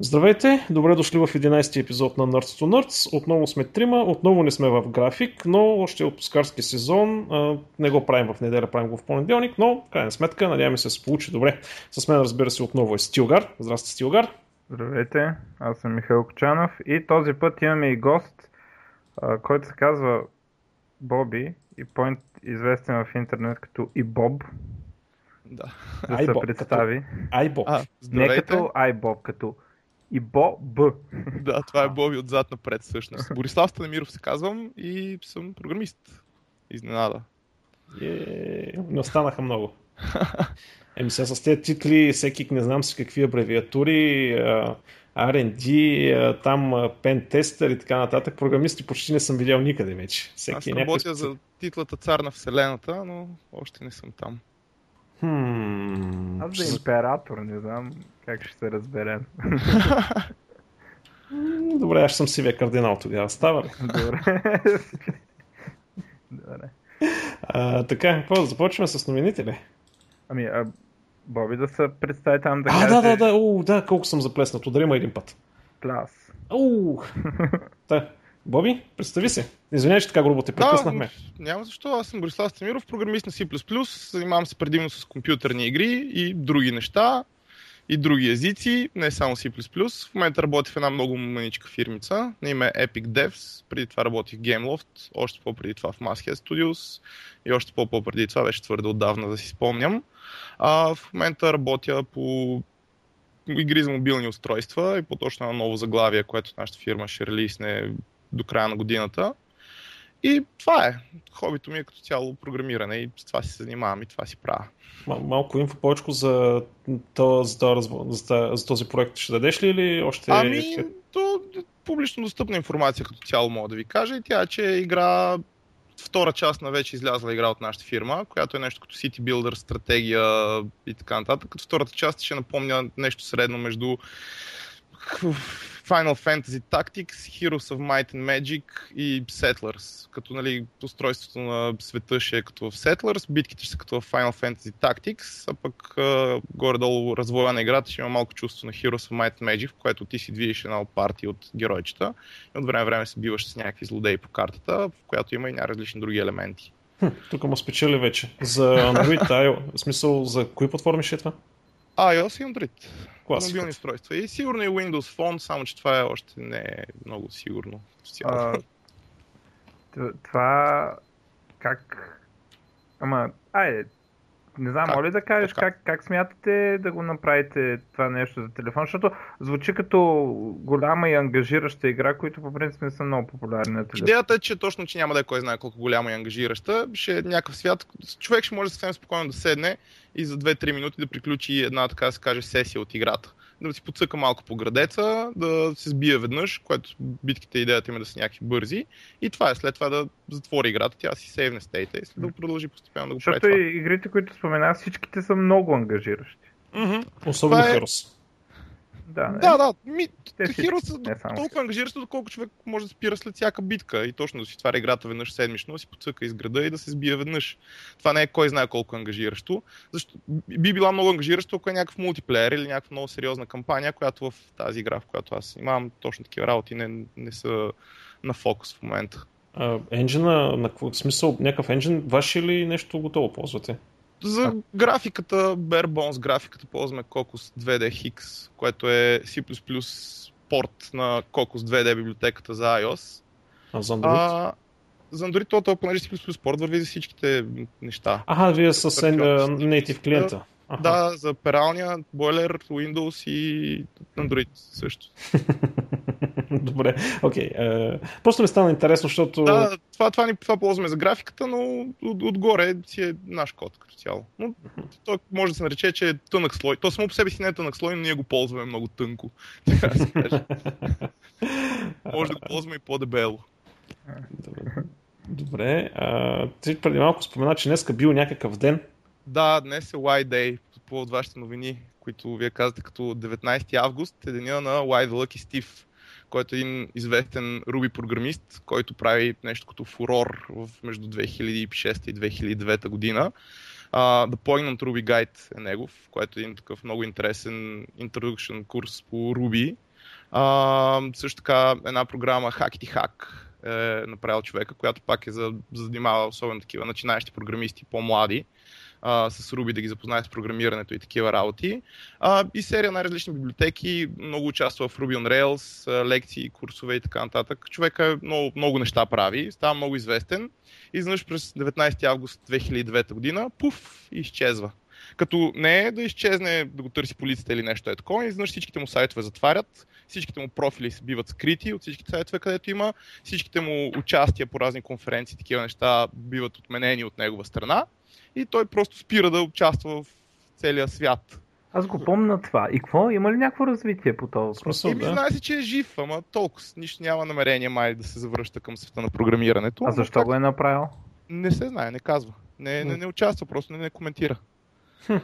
Здравейте, добре дошли в 11 епизод на Nerds to Nerds. Отново сме трима, отново не сме в график, но още е отпускарски сезон. Не го правим в неделя, правим го в понеделник, но в крайна сметка надяваме се да се получи добре. С мен разбира се отново е Стилгар. Здрасти, Стилгар. Здравейте, аз съм Михаил Кочанов и този път имаме и гост, който се казва Боби и point известен в интернет като и Боб. Да. Да се представи. Айбоб. Не като Айбоб, като и Бо Б. Да, това е Боби отзад напред всъщност. Борислав Станемиров се казвам и съм програмист. Изненада. Е, не останаха много. Еми сега с тези титли, всеки не знам си какви абревиатури, R&D, там Tester и така нататък. Програмисти почти не съм видял никъде вече. Всеки Аз работя някакъв... за титлата Цар на Вселената, но още не съм там. Хм... Аз за император, не знам как ще се разберем. Добре, аз съм сивия кардинал тогава. Става ли? Добре. Добре. А, така, какво, започваме с новините ли? Ами, а, Боби да се представи там да а, каже... да, да, да, у, да, колко съм заплеснат. Удари един път. Плас. Уу, да. Боби, представи се. Извинявай, че така грубо те прекъснахме. Да, няма защо. Аз съм Борислав Стамиров, програмист на C++. Занимавам се предимно с компютърни игри и други неща и други езици, не само C++. В момента работя в една много маничка фирмица на име Epic Devs. Преди това работих в GameLoft, още по-преди това в Masthead Studios и още по-преди това беше твърде отдавна да си спомням. А, в момента работя по игри за мобилни устройства и по-точно на ново заглавие, което нашата фирма ще релисне до края на годината. И това е. Хобито ми е като цяло програмиране и с това се занимавам и това си правя. Мал- малко инфо повече за, за, за, за този проект ще дадеш ли или още... Ами, то публично достъпна информация като цяло мога да ви кажа и тя е, че е игра втора част на вече излязла игра от нашата фирма, която е нещо като City Builder, стратегия и така нататък. Като втората част ще напомня нещо средно между Final Fantasy Tactics, Heroes of Might and Magic и Settlers. Като нали, устройството на света ще е като в Settlers, битките ще са като в Final Fantasy Tactics, а пък горе-долу развоя на играта ще има малко чувство на Heroes of Might and Magic, в което ти си движиш една партия от геройчета и от време време се биваш с някакви злодеи по картата, в която има и различни други елементи. Хм, тук му спечели вече. За Android, IO, в смисъл за кои платформи ще е това? iOS и Android. Класика. Мобилни устройства. И сигурно и Windows Phone, само че това е още не е много сигурно. А, това как... Ама, айде, не знам, моля да кажеш как, как смятате да го направите това нещо за телефон, защото звучи като голяма и ангажираща игра, които по принцип не са много популярни на телефон. Идеята е, че точно, че няма да е кой знае колко голяма и ангажираща. Ще е някакъв свят. Човек ще може съвсем спокойно да седне и за 2-3 минути да приключи една, така да се каже, сесия от играта да си подсъка малко по градеца, да се сбие веднъж, което битките идеята има да са някакви бързи. И това е след това да затвори играта, тя си сейвне стейта и след да продължи постепенно да го прави. Защото игрите, които споменах, всичките са много ангажиращи. Mm-hmm. Особено е... Да, не? да, да. Ми, Хиро са толкова ангажиращо, доколко човек може да спира след всяка битка и точно да си отваря играта веднъж седмично, да си подсъка из града и да се сбие веднъж. Това не е кой знае колко ангажиращо. Защо би била много ангажиращо, ако е някакъв мултиплеер или някаква много сериозна кампания, която в тази игра, в която аз имам точно такива работи, не, не са на фокус в момента. енджина, на в смисъл, някакъв енджин, ваш или нещо готово ползвате? За графиката, Bare Bones графиката ползваме Cocos 2D Hix, което е C++ порт на Cocos 2D библиотеката за iOS. А за Android? А, за Android това, понеже C++ порт върви за всичките неща. Ага, вие с native клиента. Аха. Да, за пералния, бойлер, Windows и Android също. Добре, окей. Okay. Uh, просто ми стана интересно, защото... Да, това, това, ни, това ползваме за графиката, но от, отгоре си е наш код като цяло. Но то може да се нарече, че е тънък слой. То само по себе си не е тънък слой, но ние го ползваме много тънко. Така да се каже. може да го ползваме и по-дебело. Добре. Добре. А, ти преди малко спомена, че днеска бил някакъв ден. Да, днес е Y Day, по от вашите новини, които вие казвате като 19 август, е деня на Y the Lucky Steve, който е един известен Ruby програмист, който прави нещо като фурор между 2006 и 2009 година. Uh, The Poignant Ruby Guide е негов, който е един такъв много интересен introduction курс по Ruby А, също така една програма Hackity Hack е направил човека, която пак е за, занимава особено такива начинаещи програмисти, по-млади, а, с Ruby да ги запознае с програмирането и такива работи. А, и серия на различни библиотеки, много участва в Ruby on Rails, лекции, курсове и така нататък. Човека много, много неща прави, става много известен. Изведнъж през 19 август 2009 година, пуф, изчезва. Като не е да изчезне, да го търси полицията или нещо е такова, изведнъж всичките му сайтове затварят, всичките му профили се биват скрити от всичките сайтове, където има, всичките му участия по разни конференции, такива неща биват отменени от негова страна и той просто спира да участва в целия свят. Аз го помня това. И какво? Има ли някакво развитие по този въпрос? Еми, да. знае се, че е жив, ама толкова. Нищо няма намерение май да се завръща към света на програмирането. А защо как... го е направил? Не се знае, не казва. Не, не, не участва, просто не, не коментира. Хм.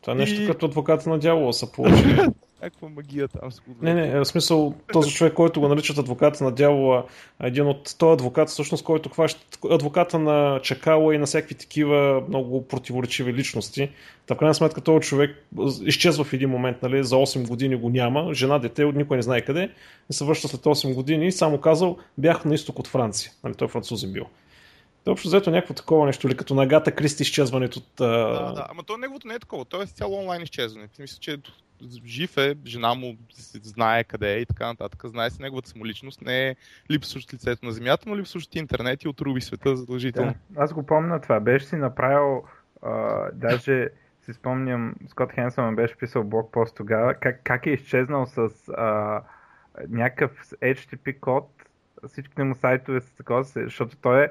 Това е нещо и... като адвоката на дявола са получили. Някаква магия там се Не, не, в смисъл този човек, който го наричат адвоката на дявола, един от този адвокат, всъщност, който хваща адвоката на Чакала и на всякакви такива много противоречиви личности. Та в крайна сметка този човек изчезва в един момент, нали, за 8 години го няма, жена, дете, никой не знае къде, и се връща след 8 години и само казал, бях на изток от Франция. Нали, той е французин бил. Та общо взето някакво такова нещо, или като нагата Кристи изчезването от... Да, да, ама то неговото не е такова, то е цяло онлайн изчезване. Мисля, че жив е, жена му знае къде е и така нататък. Знае се неговата самоличност, не е липсващ лицето на земята, но липсващ интернет и от Руби света задължително. Да, аз го помня това. Беше си направил, а, даже си спомням, Скот Хенсън беше писал блокпост тогава, как, как е изчезнал с а, някакъв HTTP код, всичките му сайтове са такова, защото той е,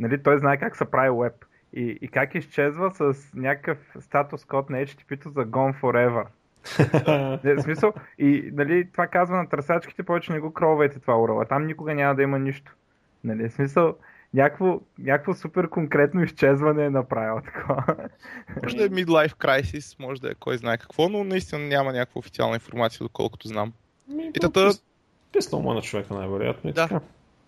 нали, той знае как се прави веб. И, и как изчезва с някакъв статус код на HTTP-то за Gone Forever. не, в смисъл, и нали, това казва на търсачките, повече не го кровайте това урала. Там никога няма да има нищо. Нали, в смисъл, някакво, някакво супер конкретно изчезване е направил такова. Може да е midlife crisis, може да е кой знае какво, но наистина няма някаква официална информация, доколкото знам. Ми, и тата... Писнал му на човека най-вероятно. Да. Така.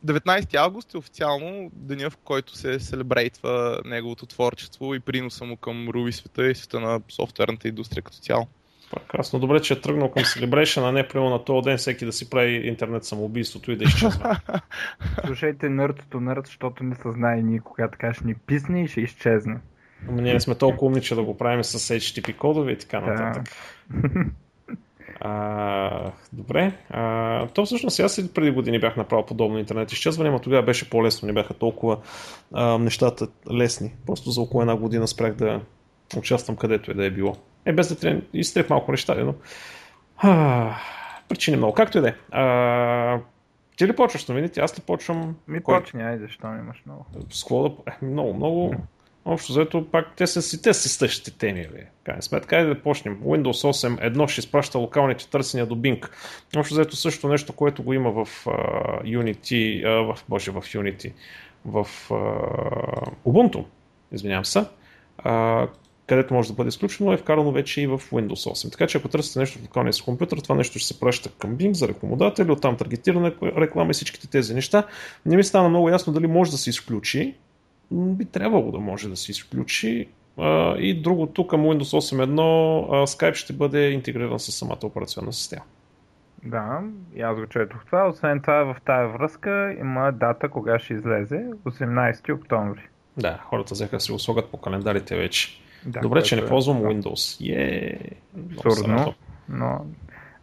19 август е официално деня, в който се селебрейтва неговото творчество и приноса му към Ruby света и света на софтуерната индустрия като цяло. Прекрасно. Добре, че е тръгнал към Celebration, а не прямо на този ден всеки да си прави интернет самоубийството и да изчезва. Слушайте нъртото нърт, защото не се знае ние, когато така ще ни писне и ще изчезне. Ама ние не сме толкова умни, че да го правим с HTTP кодове и така нататък. Да. А, добре. А, то всъщност аз и преди години бях направил подобно интернет изчезване, но тогава беше по-лесно, не бяха толкова а, нещата лесни. Просто за около една година спрях да участвам където е да е било. Е, без да трен... изтрих малко неща, но... А, причини много. Както и да е. Ти ли почваш новините? Аз ли почвам? Ми Кой? почни, айде, защо имаш много. С да... Е, много, много. Общо заето пак те са си, те са същите теми. Бе. Крайна сметка, айде да почнем. Windows 8 едно ще изпраща локалните търсения до Bing. Общо заето също нещо, което го има в uh, Unity, uh, в, боже, в Unity, в uh, Ubuntu, извинявам се, uh, където може да бъде изключено, е вкарано вече и в Windows 8. Така че ако търсите нещо в локалния си компютър, това нещо ще се праща към Bing за рекламодатели, оттам таргетирана реклама и всичките тези неща. Не ми стана много ясно дали може да се изключи. Би трябвало да може да се изключи. И другото към Windows 8.1 Skype ще бъде интегриран с самата операционна система. Да, и аз го четох това. Освен това в тая връзка има дата кога ще излезе. 18 октомври. Да, хората взеха да си го слагат по календарите вече. Да, Добре, че не е, ползвам да. Windows. Е, Абсурдно. Но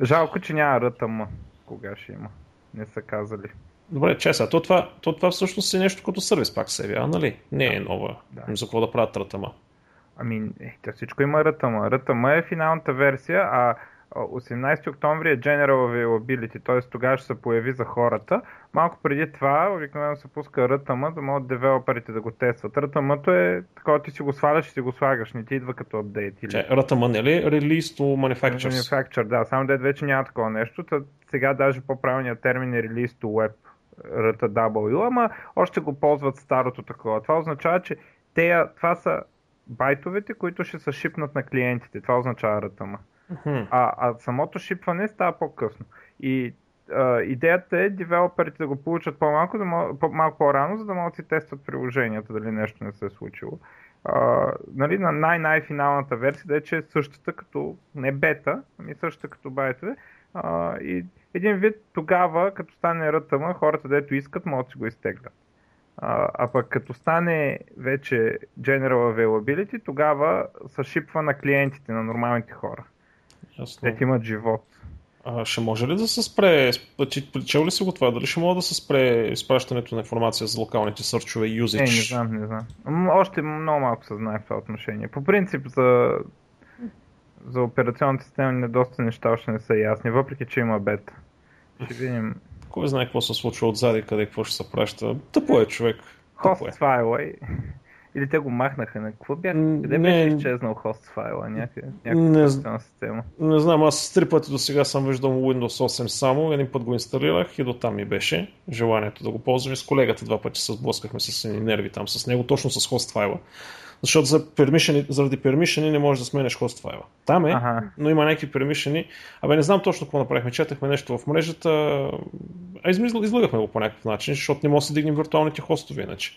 жалко, че няма RTM. Кога ще има? Не са казали. Добре, че сега, то това, то това всъщност е нещо като сервис пак се явява, нали? Не е нова. Да. За какво да правят RTM? Ами, е, всичко има RTM. RTM е финалната версия, а 18 октомври е General Availability, т.е. тогава ще се появи за хората. Малко преди това обикновено се пуска RTM, да могат девелоперите да го тестват. RTM-то е такова, ти си го сваляш и си го слагаш, не ти идва като апдейт. Или... RTM не ли е Release to Manufacturers? Manufacturer, да, само дед вече няма такова нещо. Сега даже по-правилният термин е Release to Web, RTW, ама още го ползват старото такова. Това означава, че те, това са байтовете, които ще се шипнат на клиентите. Това означава RTM. А, а самото шипване става по-късно. И а, идеята е девелоперите да го получат по-малко, да мог, по- малко по-рано, за да могат да си тестват приложенията, дали нещо не се е случило. А, нали, на най-най-финалната версия, да е, че е същата като, не бета, ами същата като байтове, А, и един вид тогава, като стане рътъма, хората, дето искат, могат да си го изтеглят. А, а пък като стане вече General Availability, тогава се шипва на клиентите, на нормалните хора. Ясно. Те имат живот. А, ще може ли да се спре, причел ли си го това, дали ще може да се спре изпращането на информация за локалните сърчове и Е, usage? не знам, не знам. Още много малко се знае в това отношение. По принцип за, за операционната система не доста неща още не са ясни, въпреки че има бета. Ще видим. Кой знае какво се случва отзади, къде какво ще се праща. Тъпо е човек. Тъпо е. Хост файла и... Или те го махнаха на какво бяха? М, Къде не. беше изчезнал хост файла? Някъде, Не някаква операционна система. Не знам, аз три пъти до сега съм виждал Windows 8 само, един път го инсталирах и до там ми беше желанието да го ползвам и с колегата два пъти се сблъскахме с нерви там с него, точно с хост файла. Защото за permission, заради пермишени не можеш да сменеш хост файла. Там е, Ага. но има някакви пермишени. Абе не знам точно какво направихме, четахме нещо в мрежата, а излагахме го по някакъв начин, защото не може да си дигнем виртуалните хостове иначе.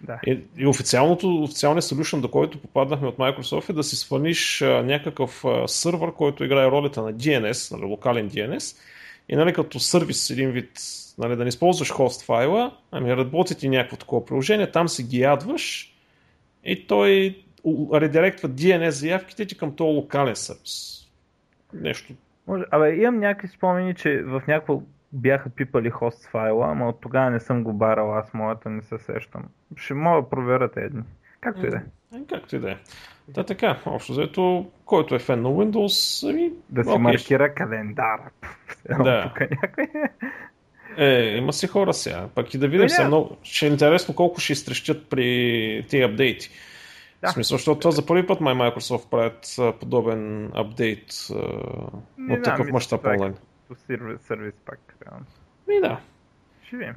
Да. И, и официалното, официалният solution, до който попаднахме от Microsoft е да си свалиш а, някакъв а, сървър, който играе ролята на DNS, нали, локален DNS, и нали, като сервис един вид, нали, да не използваш хост файла, ами работи ти някакво такова приложение, там си ги ядваш и той редиректва DNS заявките ти към този локален сервис. Нещо. Може, абе, имам някакви спомени, че в някакво бяха пипали хост файла, ама от тогава не съм го барал, аз моята не се сещам. Ще мога да проверя тези дни. Както и да е. Е, Както и да е. Да, така, общо взето, който е фен на Windows, ами, Да си маркира календара. Да. Тук някой. Е, има си хора сега. Пък и да видим Е, сега много. Ще е интересно колко ще изтрещят при тези апдейти. Да. В смисъл, защото това за първи път май Microsoft правят подобен апдейт Не от такъв мащаб е онлайн. сервис, пак. реално. И да. Ще видим.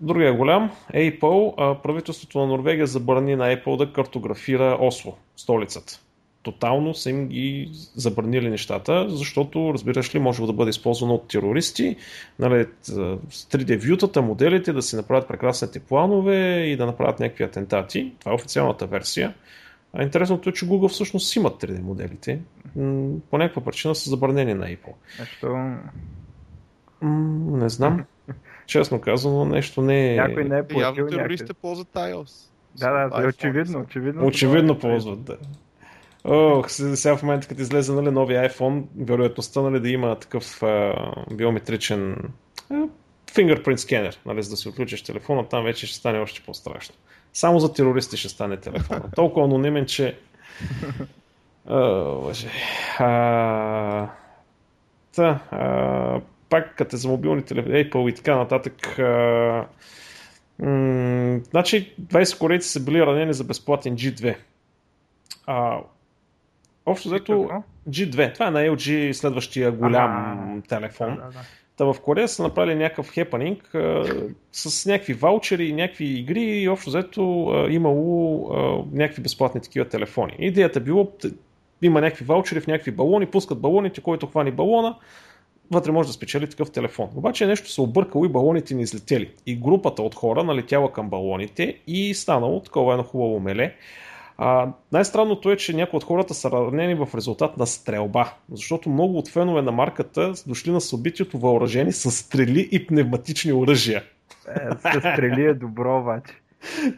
Другия голям, Apple, правителството на Норвегия забрани на Apple да картографира Осло, столицата. Тотално са им ги забранили нещата, защото, разбираш ли, може да бъде използвано от терористи, нали, с 3D вютата, моделите, да си направят прекрасните планове и да направят някакви атентати. Това е официалната версия. А интересното е, че Google всъщност имат 3D моделите. По някаква причина са забранени на Apple. М, Не знам. Честно казано, нещо не е... Някой не е Явно платил терористите някъде. ползват iOS. Да, да, iPhone, очевидно, очевидно. Очевидно е. ползват, да. Ох, се- сега в момента, като излезе нали, новия iPhone, вероятността нали, да има такъв а, биометричен а, fingerprint скенер, нали, за да си отключиш телефона, там вече ще стане още по-страшно. Само за терористи ще стане телефона. Толкова анонимен, че... О. А, та, а, пак като е за мобилни телефони, Apple и така нататък, а, м- значи 20 корейци са били ранени за безплатен G2. А, общо взето Какво? G2, това е на LG следващия голям Ага. телефон. Да, да, да. Та в Корея са направили някакъв хепанинг а, с някакви ваучери някакви игри и общо взето а, имало а, някакви безплатни такива телефони. Идеята било, т- има някакви ваучери в някакви балони, пускат балоните, който хвани балона, вътре може да спечели такъв телефон. Обаче нещо се объркало и балоните не излетели. И групата от хора налетяла към балоните и станало такова едно хубаво меле. А, най-странното е, че някои от хората са ранени в резултат на стрелба, защото много от фенове на марката са дошли на събитието въоръжени с стрели и пневматични оръжия. Е, с стрели е добро, обаче.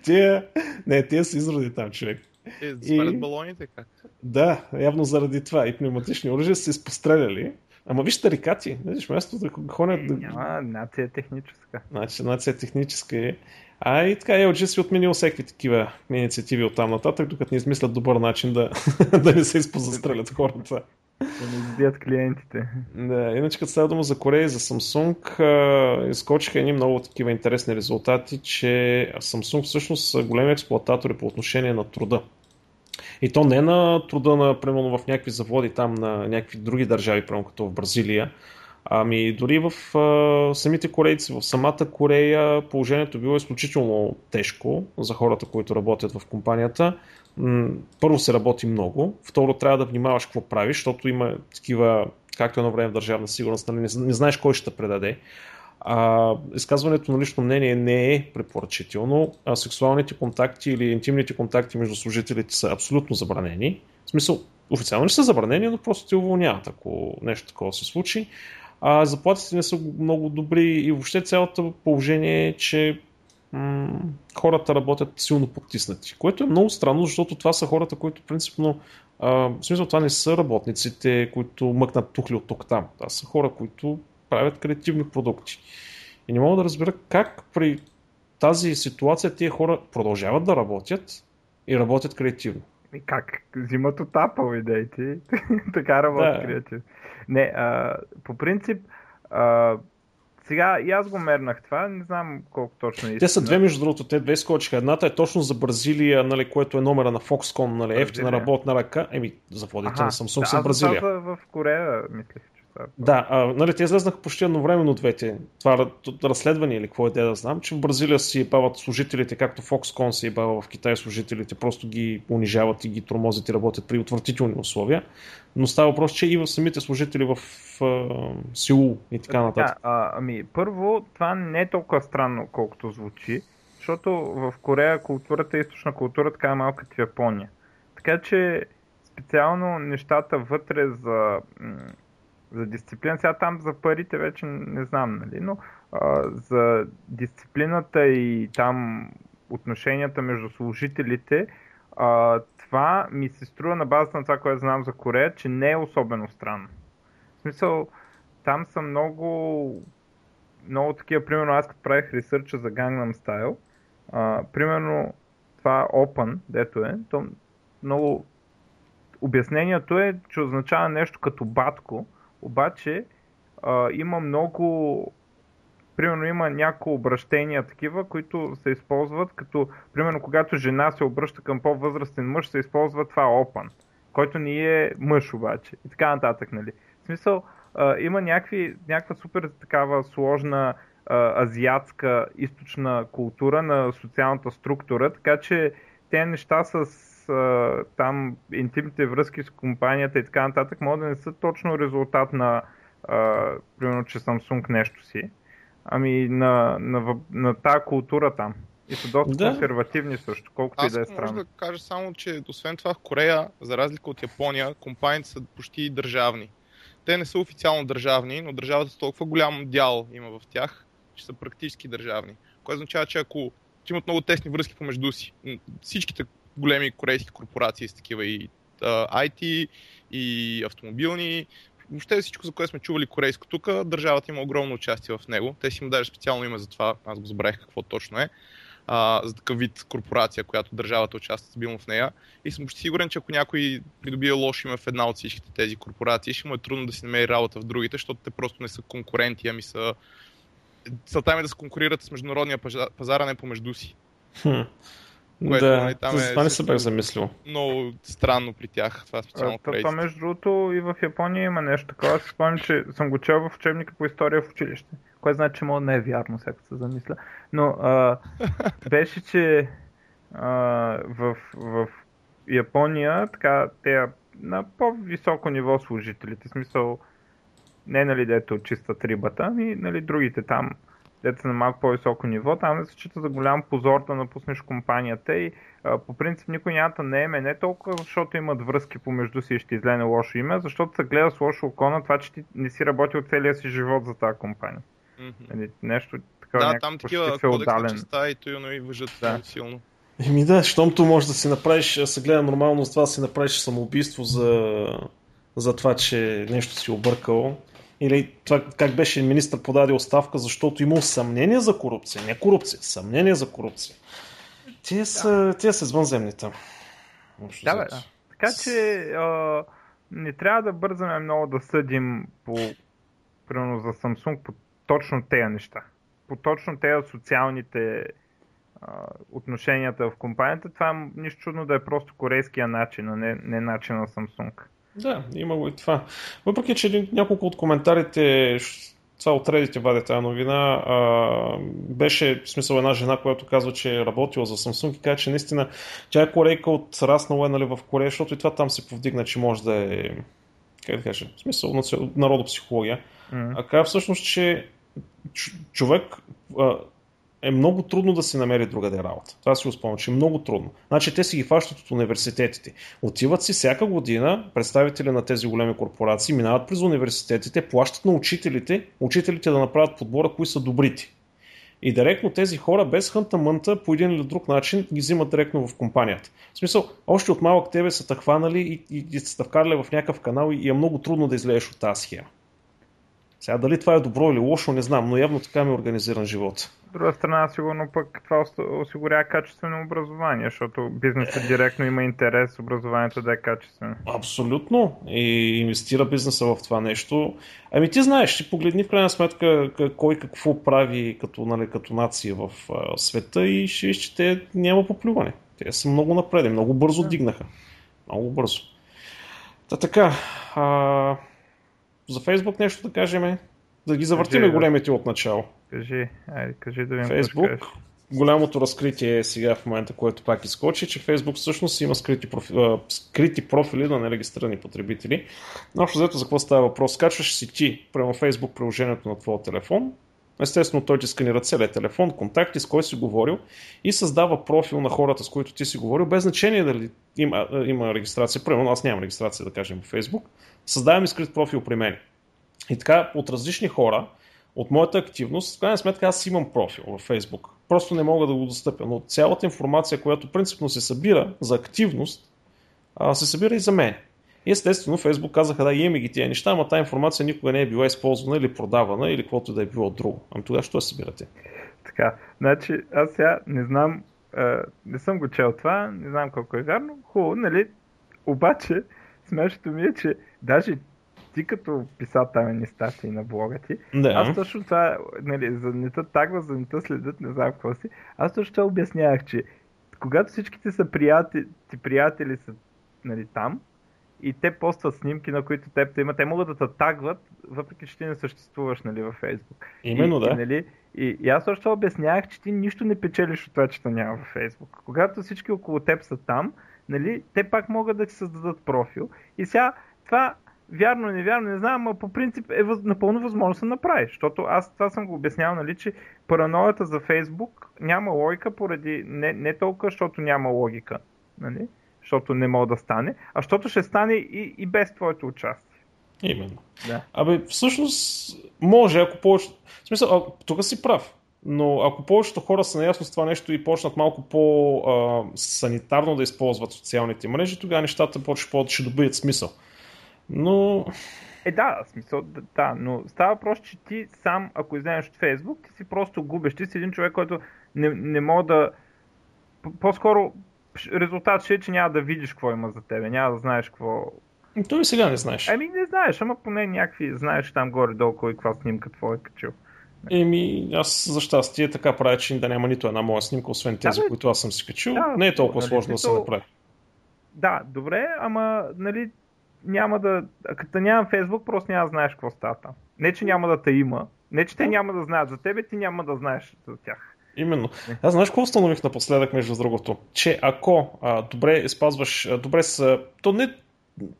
Тия, не, тия са изроди там, човек. Е, И- балоните как? Да, явно заради това. И пневматични оръжия са се изпостреляли. Ама виж тарикати, виж място да ходят да... Няма, нация е техническа. Значи, нация техническа е. А и така LG си отменил всеки такива инициативи от там нататък, докато не измислят добър начин да, да не се изпозастрелят хората. Да не избият клиентите. Да, иначе като става дума за Корея и за Samsung, а, изкочиха едни много такива интересни резултати, че Samsung всъщност са големи експлуататори по отношение на труда. И то не на труда на, примерно, в някакви заводи там на някакви други държави, примерно като в Бразилия, ами дори в а, самите корейци, в самата Корея положението било изключително тежко за хората, които работят в компанията. Първо се работи много, второ трябва да внимаваш какво правиш, защото има такива, както едно време в държавна сигурност, нали, не, не знаеш кой ще те предаде. А, изказването на лично мнение не е препоръчително, а сексуалните контакти или интимните контакти между служителите са абсолютно забранени. В смисъл, официално не са забранени, но просто те уволняват, ако нещо такова се случи. А заплатите не са много добри и въобще цялото положение е, че м- хората работят силно потиснати, което е много странно, защото това са хората, които принципно а, в смисъл това не са работниците, които мъкнат тухли от тук там. Това са хора, които правят креативни продукти. И не мога да разбера как при тази ситуация тия хора продължават да работят и работят креативно. И как? Взимат от Apple идеите. така работят да. креативно. Не, а, по принцип, а, сега и аз го мернах това, не знам колко точно е. Те са две, между другото, те две скочиха. Едната е точно за Бразилия, нали, което е номера на Foxconn, нали, ефтина работна ръка. Еми, заводите на Samsung да, са Бразилия. в Корея, мислех. Да, а, нали, те излезнаха почти едновременно двете. Това разследване или какво е да знам, че в Бразилия си бават служителите, както Foxconn си бава в Китай служителите, просто ги унижават и ги тормозят и работят при отвратителни условия. Но става въпрос, че и в самите служители в а, Сеул и така нататък. Да, а, ами, първо, това не е толкова странно, колкото звучи, защото в Корея културата източна култура, така е малко като Япония. Така че специално нещата вътре за за дисциплина. Сега там за парите вече не знам, нали, но а, за дисциплината и там отношенията между служителите, а, това ми се струва на базата на това, което знам за Корея, че не е особено странно. В смисъл, там са много, много такива, примерно аз като правих ресърча за Gangnam Style, а, примерно това Open, дето е, то много Обяснението е, че означава нещо като батко, обаче а, има много примерно има някои обращения такива, които се използват като, примерно когато жена се обръща към по-възрастен мъж, се използва това open, който ни е мъж обаче и така нататък, нали. В смисъл, а, има някакви, някаква супер такава сложна а, азиатска източна култура на социалната структура, така че те неща с а, там интимните връзки с компанията и така нататък могат да не са точно резултат на а, примерно, че Samsung нещо си, ами на, на, на, на тази култура там. И са доста да. консервативни също, колкото Аз и да е странно. Аз да кажа само, че освен това в Корея, за разлика от Япония, компаниите са почти държавни. Те не са официално държавни, но държавата с толкова голям дял има в тях, че са практически държавни. Което означава, че ако имат много тесни връзки помежду си, всичките големи корейски корпорации с такива и а, IT, и автомобилни. Въобще всичко, за което сме чували корейско тук, държавата има огромно участие в него. Те си има даже специално име за това, аз го забравих какво точно е. А, за такъв вид корпорация, която държавата участва стабилно в нея. И съм почти сигурен, че ако някой придобие лошо име в една от всичките тези корпорации, ще му е трудно да си намери работа в другите, защото те просто не са конкуренти, ами са... Целта е да се конкурират с международния пазар, а не помежду си. Хм. Което, да, нали, там е, това не се бях замислил. Много странно при тях, това специално това, това между другото и в Япония има нещо такова. Аз спомням, че съм го чел в учебника по история в училище. Което значи, че мога не е вярно, сега се замисля. Но а, беше, че а, в, в Япония, така, те на по-високо ниво служителите, в смисъл не нали дето чистат рибата, ами нали другите там деца на малко по-високо ниво, там се счита за голям позор да напуснеш компанията и а, по принцип никой няма да не е не толкова, защото имат връзки помежду си и ще излене лошо име, защото се гледа с лошо око на това, че ти не си работил целия си живот за тази компания. Mm-hmm. Нещо такова да, там такива кодекс на и той и въжат да. силно. Еми да, щомто може да си направиш, се гледа нормално с това да си направиш самоубийство за, за това, че нещо си объркал. Или това как беше министър подаде оставка, защото имал съмнение за корупция. Не корупция, съмнение за корупция. Те са, да. те са извънземните. Да, бе, да. Така че а, не трябва да бързаме много да съдим по, примерно за Samsung по точно тези неща. По точно тези социалните а, отношенията в компанията. Това е нищо чудно да е просто корейския начин, а не, не начин на Samsung. Да, има го и това. Въпреки, че един, няколко от коментарите, това от Reddit вади тази новина, а, беше в смисъл една жена, която казва, че е работила за Samsung и каза, че наистина тя е корейка от раснала е нали, в Корея, защото и това там се повдигна, че може да е как да кажа, в смисъл народопсихология. Mm-hmm. А казва всъщност, че човек а, е много трудно да се намери другаде работа. Това си го спомням, че е много трудно. Значи те си ги фащат от университетите. Отиват си всяка година, представители на тези големи корпорации минават през университетите, плащат на учителите, учителите да направят подбора, кои са добрите. И директно тези хора без хънта мънта по един или друг начин ги взимат директно в компанията. В смисъл, още от малък тебе са те хванали и, и, и са вкарали в някакъв канал и, и е много трудно да излезеш от тази схема. Сега дали това е добро или лошо, не знам, но явно така ми е организиран живот. От друга страна, сигурно пък това осигурява качествено образование, защото бизнесът директно има интерес образованието да е качествено. Абсолютно. И инвестира бизнеса в това нещо. Ами ти знаеш, ти погледни в крайна сметка кой какво прави като, нали, като нация в света и ще виж, че те няма поплюване. Те са много напред, много бързо дигнаха. Много бързо. Та така, а, за Фейсбук нещо да кажем, да ги завъртиме кажи, големите от начало. Кажи, айде, кажи да видим Фейсбук, голямото разкритие е сега в момента, което пак изкочи, че Facebook всъщност има скрити, профи, а, скрити профили на нерегистрирани потребители. Но общо взето за какво става въпрос? Скачваш си ти прямо Facebook приложението на твоя телефон, Естествено, той ти сканира целият телефон, контакти, с кой си говорил и създава профил на хората, с които ти си говорил, без значение дали има, има регистрация. Примерно, аз нямам регистрация, да кажем, в Facebook. Създавам скрит профил при мен. И така, от различни хора, от моята активност, в крайна сметка аз имам профил в Facebook. Просто не мога да го достъпя. Но цялата информация, която принципно се събира за активност, се събира и за мен. И естествено, Фейсбук казаха, да, имаме ги тия неща, ама тази информация никога не е била използвана или продавана или каквото да е било друго. Ами тогава що я събирате? Така, значи аз сега не знам, а, не съм го чел това, не знам колко е вярно. Хубаво, нали? Обаче, смешното ми е, че даже ти като писал там статии на блога ти, да. аз точно това, нали, за не те тагва, за не те следят, не знам какво си, аз точно това обяснявах, че когато всичките са приятели, ти приятели са нали, там, и те постват снимки, на които теб те имат. Те могат да те тагват, въпреки че ти не съществуваш нали, във Фейсбук. Именно, и, да. И, нали, и, и аз още обяснявах, че ти нищо не печелиш от това, че те няма във Фейсбук. Когато всички около теб са там, нали, те пак могат да ти създадат профил. И сега това вярно, невярно, не знам, но по принцип е въз, напълно възможно да се направи. Защото аз това съм го обяснявал, нали, че параноята за Фейсбук няма логика поради не, не толкова, защото няма логика. Нали? защото не мога да стане, а защото ще стане и, и без твоето участие. Именно. Да. Абе, всъщност, може, ако повече. В смисъл, тук си прав. Но ако повечето хора са наясно с това нещо и почнат малко по-санитарно да използват социалните мрежи, тогава нещата почват ще добият смисъл. Но... Е, да, смисъл, да, но става въпрос, че ти сам, ако излезеш от Фейсбук, ти си просто губеш. Ти си един човек, който не, не мога да... По-скоро резултат ще е, че няма да видиш какво има за тебе, няма да знаеш какво... То и сега не знаеш. Ами не знаеш, ама поне някакви знаеш там горе-долу кой каква снимка твоя е качил. Еми, аз за щастие така правя, че да няма нито една моя снимка, освен тези, да, които аз съм си качил. Да, не е толкова нали, сложно да се направи. Да, добре, ама нали, няма да... Като нямам Фейсбук, просто няма да знаеш какво става там. Не, че няма да те има. Не, че те няма да знаят за тебе, ти няма да знаеш за тях. Именно. Аз знаеш какво установих напоследък, между другото? Че ако а, добре спазваш, а, добре са, то не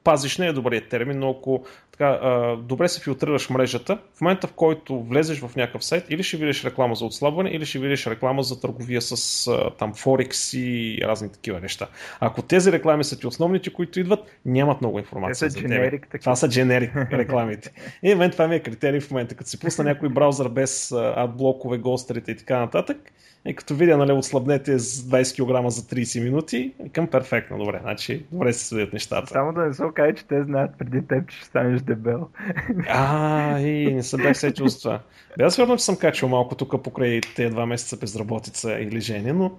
пазиш не е добрият термин, но ако така, а, добре се филтрираш мрежата, в момента в който влезеш в някакъв сайт, или ще видиш реклама за отслабване, или ще видиш реклама за търговия с а, там Форекс и разни такива неща. Ако тези реклами са ти основните, които идват, нямат много информация за тебе. Това са дженерик рекламите. И мен това ми е критерий в момента, като си пусна някой браузър без адблокове, гострите и така нататък, и като видя, нали, отслабнете с 20 кг за 30 минути, към перфектно, добре, значи добре се следят нещата. Само да не се окаже, че те знаят преди теб, че ще станеш дебел. А, и не съм бях сетил с това. Бе, аз верно, че съм качил малко тук покрай тези два месеца безработица или жени, но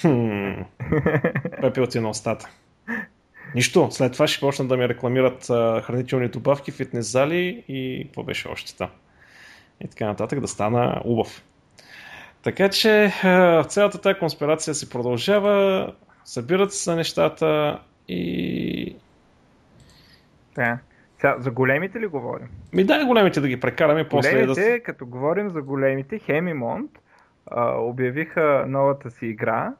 хм, пепел ти на устата. Нищо, след това ще почнат да ми рекламират а, хранителни добавки, фитнес зали и какво беше още там. И така нататък да стана убав. Така че цялата тази конспирация се продължава, събират се нещата и... Да. Сега, за големите ли говорим? Ми дай големите да ги прекараме после. Големите, да... като говорим за големите, Хемимонт а, обявиха новата си игра,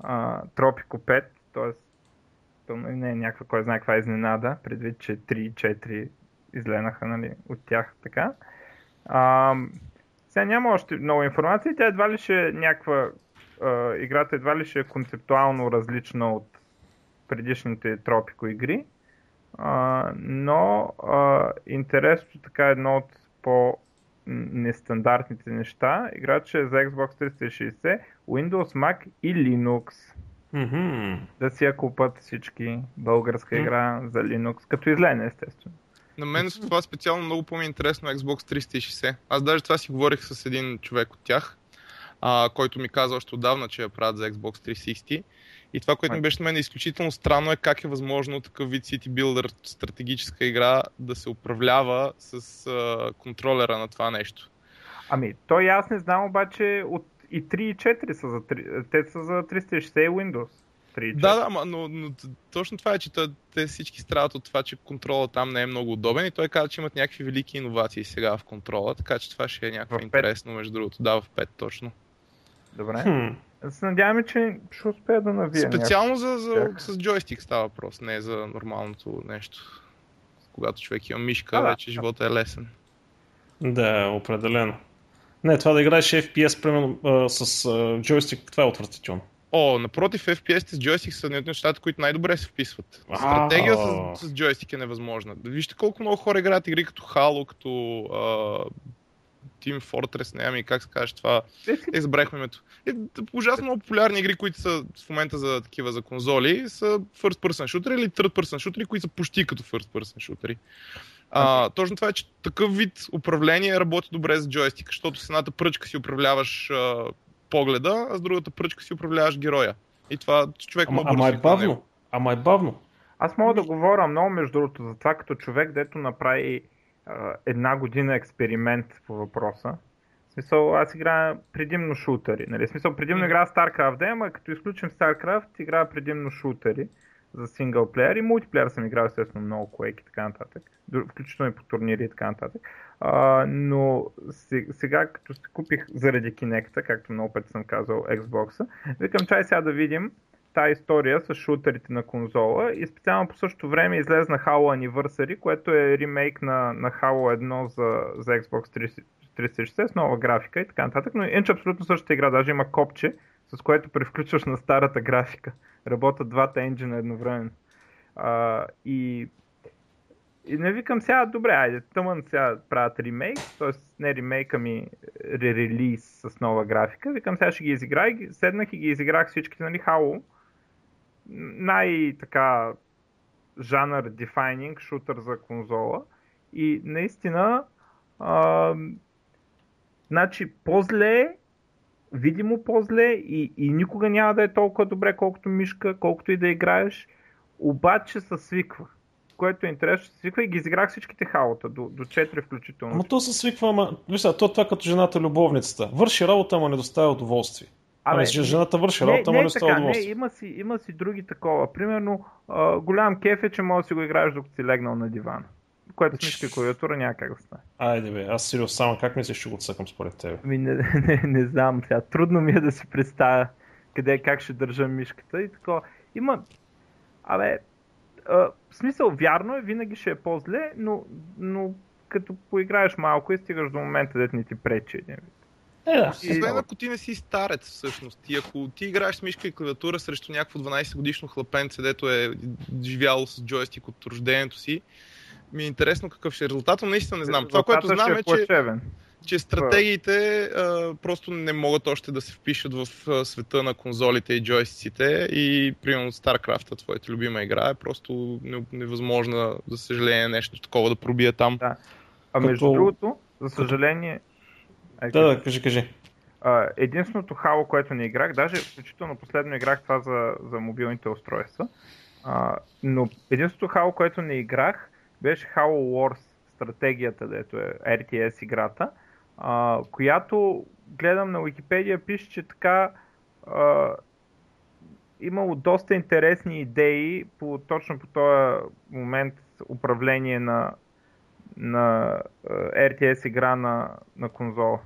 а, Tropico 5, т.е. не е някаква, кой знае каква изненада, предвид, че 3-4 изленаха нали, от тях така. А, Сега няма още много информация. Тя едва ли ще е някаква а, играта едва ли ще е концептуално различна от предишните Тропико игри. А, но а, интересното така едно от по нестандартните неща. Играта ще е за Xbox 360, Windows, Mac и Linux. Мгм. Да си я купат всички българска игра за Linux, като излезе естествено. На мен с това специално много по-ми е интересно Xbox 360. Аз даже това си говорих с един човек от тях, а, който ми каза още отдавна, че я правят за Xbox 360. И това, което ми беше на мен изключително странно е как е възможно такъв вид City Builder стратегическа игра да се управлява с а, контролера на това нещо. Ами, той аз не знам, обаче от и 3 и 4 са за, 3, те са за 360 и Windows. 3 и 4. Да, да, но, но точно това е, че те, всички страдат от това, че контрола там не е много удобен и той каза, че имат някакви велики иновации сега в контрола, така че това ще е някакво интересно, между другото. Да, в 5 точно. Добре. Хм. Да се надяваме, че ще успея да навия. Специално за, за, с джойстик става въпрос, не за нормалното нещо. Когато човек има мишка, А, да. вече живота е лесен. Да, определено. Не, това да играеш FPS, примерно, а, с а, джойстик, това е отвратително. О, напротив, FPS с джойстик са едни от нещата, които най-добре се вписват. Стратегия с, с джойстик е невъзможна. Вижте колко много хора играят игри като Halo, като Team Fortress, не ами как се каже това. Е, забравихме името. Е, ужасно много популярни игри, които са в момента за такива за конзоли, са first person шутери или third person шутери, които са почти като first person шутери. А, точно това е, че такъв вид управление работи добре с джойстик, защото с едната пръчка си управляваш а, погледа, а с другата пръчка си управляваш героя. И това човек Ама, ама е бавно. Ама е бавно. Аз мога да говоря много, между другото, за това като човек, дето направи една година експеримент по въпроса. В смисъл, аз играя предимно шутери. Нали? В смисъл, предимно Мгм. играя StarCraft 2, ама като изключим StarCraft, играя предимно шутери за синглплеер и мултиплеер съм играл естествено много Quake и така нататък. Включително и по турнири и така нататък. А, но се- сега, като си купих заради Kinect, както много пъти съм казал, Xbox, викам, чай сега да видим тази история с шутерите на конзола и специално по същото време излезна Halo Anniversary, което е ремейк на, на Halo 1 за, за Xbox 30 360 с нова графика и така нататък, но иначе абсолютно същата игра, даже има копче, с което превключваш на старата графика. Работят двата енджина едновременно. А, и и не викам сега, добре, айде, тъмън сега правят ремейк, т.е. не ремейк, ами ререлиз с нова графика. Викам сега ще ги изиграя, седнах и ги изиграх всичките, нали, Halo. Най-така жанър defining шутър за конзола. И наистина, а, значи по-зле, видимо по-зле и, и никога няма да е толкова добре, колкото мишка, колкото и да играеш, обаче се свиква. Което е интересно, се свиква и ги изиграх всичките халата, до, до 4 включително. Ама то се свиква, ама... Виж сега, то е това като жената любовницата. Върши работа, ама не доставя удоволствие. Ами, ж- жената върши работа, ама не, е доставя така, не, има си, има си други такова. Примерно, а, голям кеф е, че може да си го играеш докато си легнал на дивана. Което с мишка и клавиатура няма как да стане. Айде бе, аз сериозно, само как мислиш, ще го цъкам според тебе? Ами не, не, не знам сега. Трудно ми е да си представя къде, как ще държа мишката и такова. Има... Абе, а, в смисъл, вярно е, винаги ще е по-зле, но, но като поиграеш малко и стигаш до момента, дето не ти пречи един вид. Е, да. И- Освен ако ти не си старец всъщност. И ако ти играеш с мишка и клавиатура срещу някакво 12 годишно хлапенце, дето е живяло с джойстик от рождението си, ми е интересно какъв ще е резултатът, но наистина не знам. Това, което знам ще е, че, че стратегиите а, просто не могат още да се впишат в света на конзолите и джойстиците и примерно StarCraft, твоята любима игра, е просто не- невъзможно, за съжаление, нещо такова да пробие там. Да. А между Като- другото, за съжаление, Да, да, кажи, кажи. Единственото Halo, което не играх, даже включително последно играх това за, за мобилните устройства, а, но единственото Halo, което не играх, беше Halo Wars, стратегията, дето е RTS играта, а, която гледам на Wikipedia, пише, че така а, имало доста интересни идеи по, точно по този момент управление на, на а, RTS игра на, на конзола.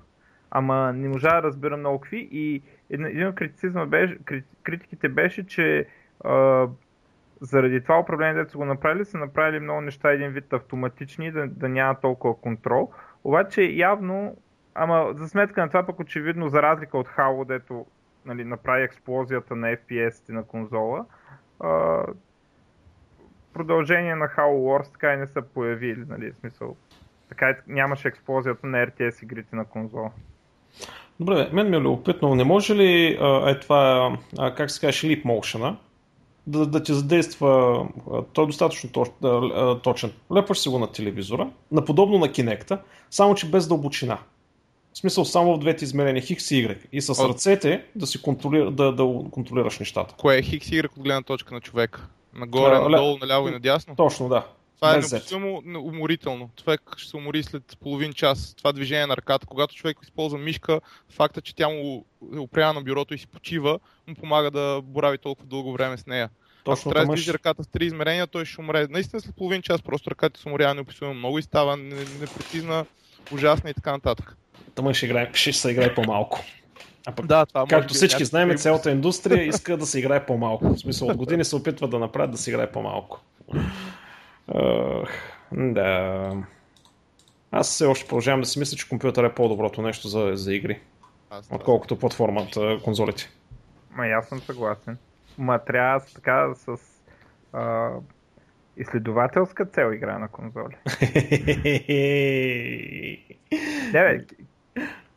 Ама не можа да разбера много какви и един, от критицизма беше, крит- критиките беше, че а, заради това управление, дето са го направили, са направили много неща един вид автоматични, да, да няма толкова контрол. Обаче явно ама за сметка на това пък очевидно, за разлика от Halo, дето нали, направи експлозията на FPS-те на конзола, а, продължение на Halo Wars така и не са появили, нали, в смисъл. Така нямаше експлозията на RTS игрите на конзола. Добре, мен ми е любопитно. Не може ли а, е това, а, как се каже, Leap Motion, да, да ти задейства, той е достатъчно точ, а, точен. Лепваш си го на телевизора, наподобно на Kinect, само че без дълбочина. В смисъл само в двете измерения X и Y. И с От- ръцете да си контролира, да, да контролираш нещата. Кое е хикс и от гледна точка на човека? Нагоре, А, ле- надолу, наляво и надясно? Точно, да. Това е непосилно уморително. Човек ще се умори след половин час. Това движение на ръката, когато човек използва мишка, факта, че тя му е опряна на бюрото и си почива, му помага да борави толкова дълго време с нея. Точно Ако трябва да движи ръката с три измерения, той ще умре. Наистина след половин час просто ръката се уморява неописуемо много и става не- непрецизна, ужасна и така нататък. Тъмън ще, играе, ще се играе по-малко. А пък, Да, това както би всички знаем, цялата индустрия иска да се играе по-малко. В смисъл, от години се опитват да направят да се играе по-малко. Ах, да. Аз все още продължавам да си мисля, че компютър е по-доброто нещо за, за игри, Аз отколкото платформата, конзолите. Ма аз съм съгласен. Ма трябва с така с а, изследователска цел игра на конзоли. Не, бе,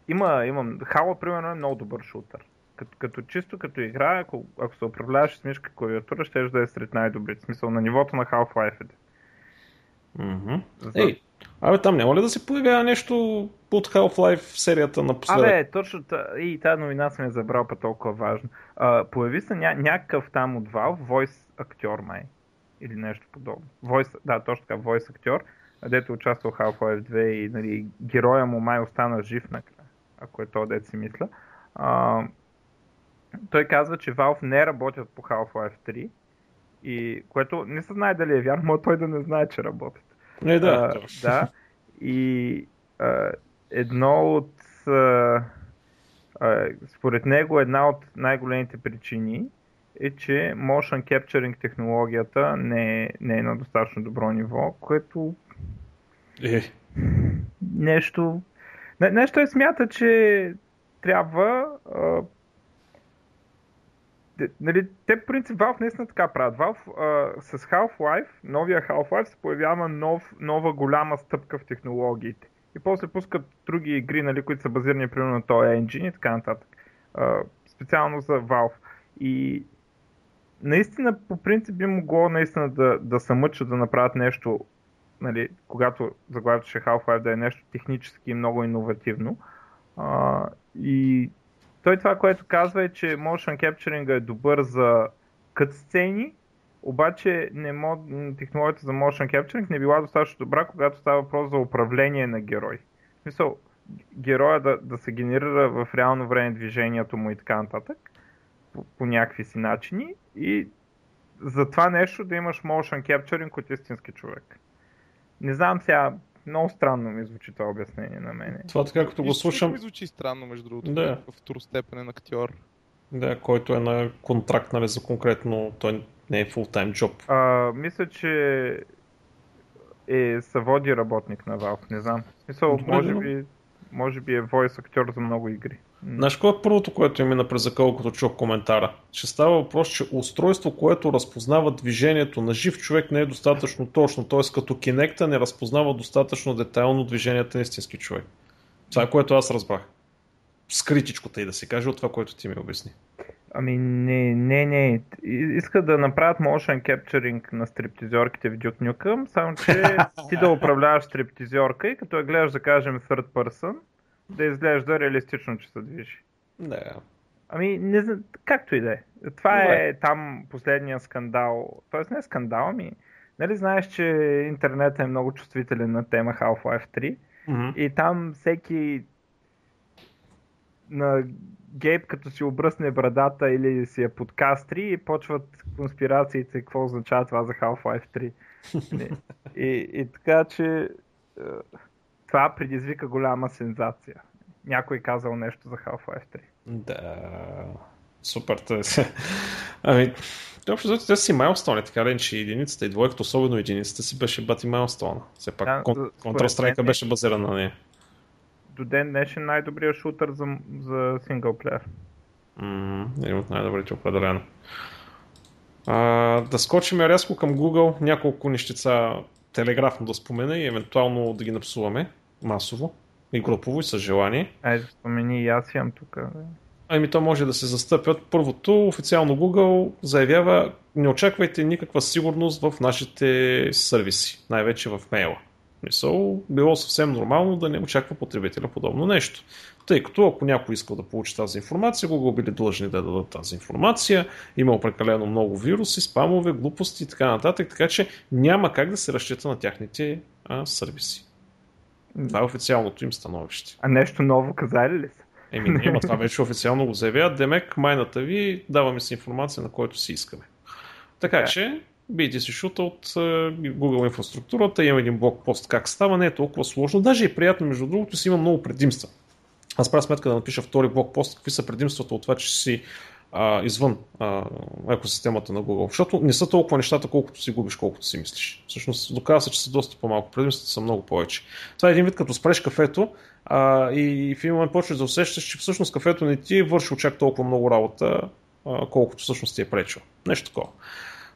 има, имам. Хала, примерно, е много добър шутър. Като, като чисто като игра, ако, ако се управляваш с мишка клавиатура, ще да е сред най-добрите. В смисъл на нивото на Half-Life. е. За- Ей, абе там няма ли да се появява нещо от Half-Life серията напоследък? Абе, точно и тази новина съм я забрал па толкова важно. А, появи се ня, някакъв там от Valve, voice актьор май. Или нещо подобно. Voice, да, точно така, voice актьор, дето участвал Half-Life 2 и нали, героя му май остана жив накрая, ако е то, дето си мисля. А, той казва, че Valve не работят по Half-Life 3, и, което не се знае дали е вярно, но той да не знае, че работят. Не, да. А, да. И а, едно от. А, а, според него, една от най-големите причини е, че motion capturing технологията не е, не е на достатъчно добро ниво, което Е, нещо. Не, нещо той смята, че трябва. А, де- нали, те, принцип, Valve наистина така правят. Valve а, с Half-Life, новия Half-Life се появява нов, нова голяма стъпка в технологиите. И после пускат други игри, нали, които са базирани примерно на този engine и така нататък. А, специално за Valve. И наистина, по принцип, би могло наистина да, да се мъчат да направят нещо нали, когато заглавието ще е Half-Life да е нещо технически много иновативно. А, и той това, което казва е, че motion capturing е добър за кът сцени, обаче не мог, м, технологията за motion capturing не била достатъчно добра, когато става въпрос за управление на герой. В смисъл, героя да, да се генерира в реално време движението му и така нататък, по, по някакви си начини и за това нещо да имаш motion capturing от истински човек. Не знам сега, много странно ми звучи това обяснение на мене. това така като го слушам, ми звучи странно, между другото. Да. Второстепенен актьор. да, който е на контракт нали, за конкретно, той не е full-time job. А, мисля, че е съводи работник на Valve, не знам. В Смисъл, Добре, може би, може би е voice актьор за много игри. Знаеш кое е първото, което ми напрезакало, като чух коментара? Ще става въпрос, че устройство, което разпознава движението на жив човек не е достатъчно точно. Т.е. като Kinect не разпознава достатъчно детайлно движенията на истински човек. Това е което аз разбрах. С критичкота и да се каже от това, което ти ми обясни. Ами не, не, не. И- Искат да направят motion capturing на стриптизорките в Duke Nukem, само че ти да управляваш стриптизорка и като я гледаш, да кажем, third person, да изглежда реалистично, че се движи. Да. Ами, не знам, както и да е. Това Добре. е там последния скандал. Тоест не е скандал, ами... Нали знаеш, че интернет е много чувствителен на тема Half-Life 3 Мгм. и там всеки на Гейб като си обръсне брадата или си я подкастри и почват конспирациите, какво означава това за Half-Life 3. Не. и, и така, че е, това предизвика голяма сензация. Някой казал нещо за Half-Life 3. Да. Супер. тъй. Ами, общо взето те си майлстони, така ли, че единицата и двойката, особено единицата си беше бати майлстона. Все пак Да, да, Counter-Strike е. беше базиран на нея. до ден днешен най-добрият шутър за, за синглплеер. Mm, един от най-добрите определено. А, да скочим рязко към Google, няколко нещица телеграфно да спомена и евентуално да ги напсуваме масово и групово и с желание. Айде, спомени и аз имам тук. Ами то може да се застъпят. Първото, официално Google заявява, не очаквайте никаква сигурност в нашите сервиси, най-вече в мейла. Мисъл, било съвсем нормално да не очаква потребителя подобно нещо. Тъй като ако някой искал да получи тази информация, Google били длъжни да дадат тази информация, има прекалено много вируси, спамове, глупости и така нататък, така че няма как да се разчита на тяхните а, сервиси. Това е официалното им становище. А нещо ново казали ли са? Еми, няма, това вече официално го заявяват. Демек, майната ви, даваме си информация, на който си искаме. Така че, бидете си шута от Google инфраструктурата, има един блок пост как става, не е толкова сложно, даже и приятно, между другото, си има много предимства. Аз правя сметка да напиша втори блок пост, какви са предимствата от това, че си а, извън а, екосистемата на Google. Защото не са толкова нещата, колкото си губиш, колкото си мислиш. Всъщност доказва се, че са доста по-малко. Предимствата са много повече. Това е един вид като спреш кафето а, и в един момент почваш да усещаш, че всъщност кафето не ти вършил чак толкова много работа, а, колкото всъщност ти е пречил. Нещо такова.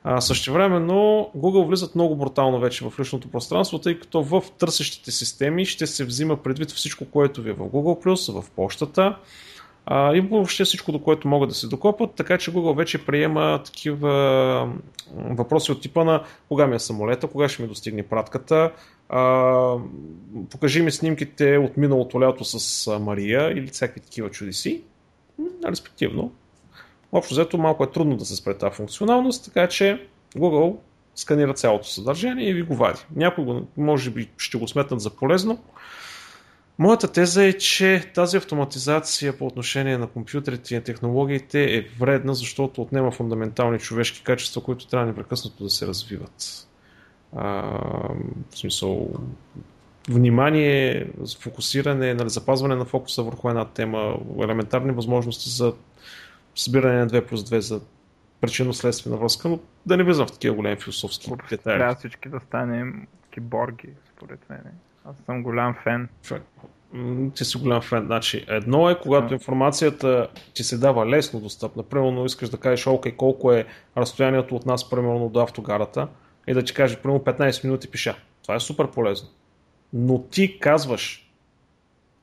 А, същевременно Google влизат много брутално вече в личното пространство, тъй като в търсещите системи ще се взима предвид всичко, което ви е в Google+, в почтата, а, и въобще всичко, до което могат да се докопат, така че Google вече приема такива въпроси от типа на кога ми е самолета, кога ще ми достигне пратката, а, покажи ми снимките от миналото лято с Мария или всякакви такива чудеси, респективно. Общо взето малко е трудно да се спре тази функционалност, така че Google сканира цялото съдържание и ви го вади. Някой го, може би ще го сметнат за полезно, Моята теза е, че тази автоматизация по отношение на компютрите и на технологиите е вредна, защото отнема фундаментални човешки качества, които трябва непрекъснато да се развиват. А, в смисъл, внимание, фокусиране, нали, запазване на фокуса върху една тема, елементарни възможности за събиране на 2 плюс 2 за причинно-следствена връзка, но да не влизам в такива големи философски детайли. Трябва всички да станем киборги, според мен. Аз съм голям фен. Ти си голям фен. Значи, едно е, когато информацията ти се дава лесно достъпна. Примерно искаш да кажеш, окей, колко е разстоянието от нас, примерно до автогарата, и да ти каже, примерно 15 минути пиша. Това е супер полезно. Но ти казваш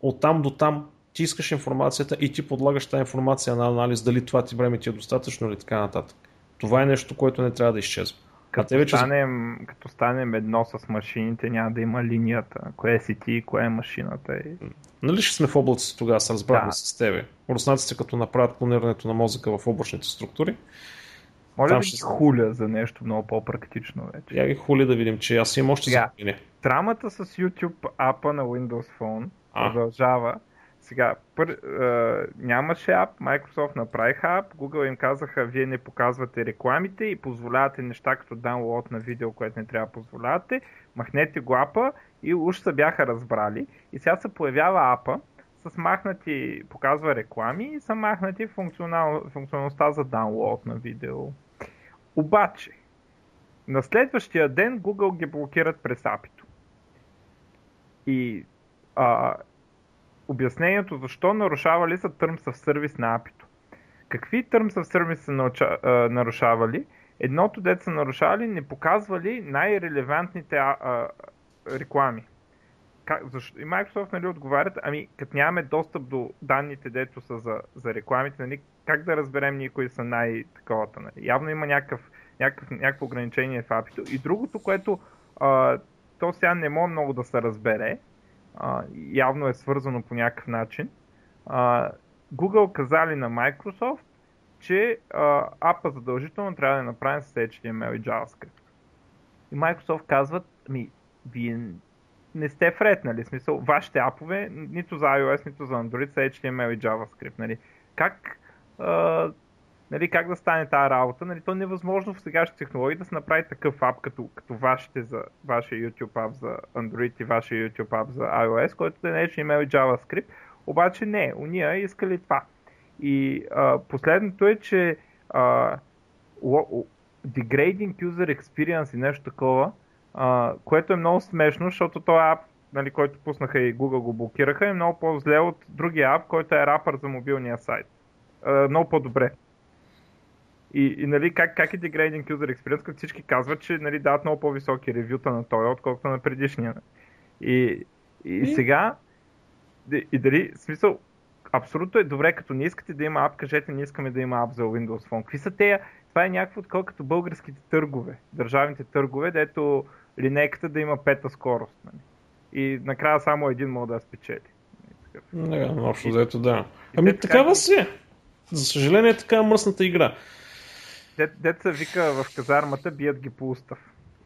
от там до там, ти искаш информацията и ти подлагаш тази информация на анализ, дали това ти време ти е достатъчно или така нататък. Това е нещо, което не трябва да изчезва. Като, вече... станем, като станем едно с машините, няма да има линията. Кое си ти, кое е машината. И... Нали ще сме в облаците тогава, се разбрахме да. с тебе. Руснаците като направят планирането на мозъка в облачните структури. Може да ще... ги хуля за нещо много по-практично вече. Я ги хули да видим, че аз имам още за Трамата с YouTube апа на Windows Phone а? продължава сега, пър, а, нямаше ап, Microsoft направиха ап, Google им казаха, вие не показвате рекламите и позволявате неща като download на видео, което не трябва да позволявате, махнете го апа и уж се бяха разбрали. И сега се появява апа, с махнати, показва реклами и са махнати функционал, функционалността за download на видео. Обаче, на следващия ден Google ги блокират през апито. И а, обяснението защо нарушавали са Terms of Service на апито. Какви Terms of Service са нарушавали? Едното, дете са нарушавали, не показвали най-релевантните а, а, реклами. Как, защо? И Microsoft нали, отговарят, ами като нямаме достъп до данните, дето са за, за рекламите, нали, как да разберем ние кои са най-таковата. Нали? Явно има някакъв, някакъв, някакво ограничение в апито. И другото, което а, то сега не може много да се разбере, явно е свързано по някакъв начин. А, Google казали на Microsoft, че а, апа задължително трябва да е направен с HTML и JavaScript. И Microsoft казват, ми, вие не сте вреднали, смисъл, вашите апове, нито за iOS, нито за Android са HTML и JavaScript, нали? Как а, нали, как да стане тази работа. Нали, то е невъзможно в сегашните технологии да се направи такъв ап, като, като вашите за, вашия YouTube ап за Android и вашия YouTube ап за iOS, който да не е имел и JavaScript. Обаче не, уния искали това. И а, последното е, че а, degrading user experience и нещо такова, а, което е много смешно, защото този ап нали, който пуснаха и Google го блокираха, е много по-зле от другия ап, който е рапър за мобилния сайт. А, много по-добре. И, и нали, как, как е degrading user experience, като всички казват, че нали, дават много по-високи ревюта на този, отколкото на предишния. И, и, и сега, и, и дали, смисъл, абсолютно е добре, като не искате да има ап, кажете, не искаме да има ап за Windows Phone. Какви са те? Това е някакво такова като българските търгове, държавните търгове, дето линейката да има пета скорост. Нали? И накрая само един мога да спечели. Не, общо взето да. Ами такава си е. За съжаление е така мръсната игра. Деца вика в казармата, бият ги по устав.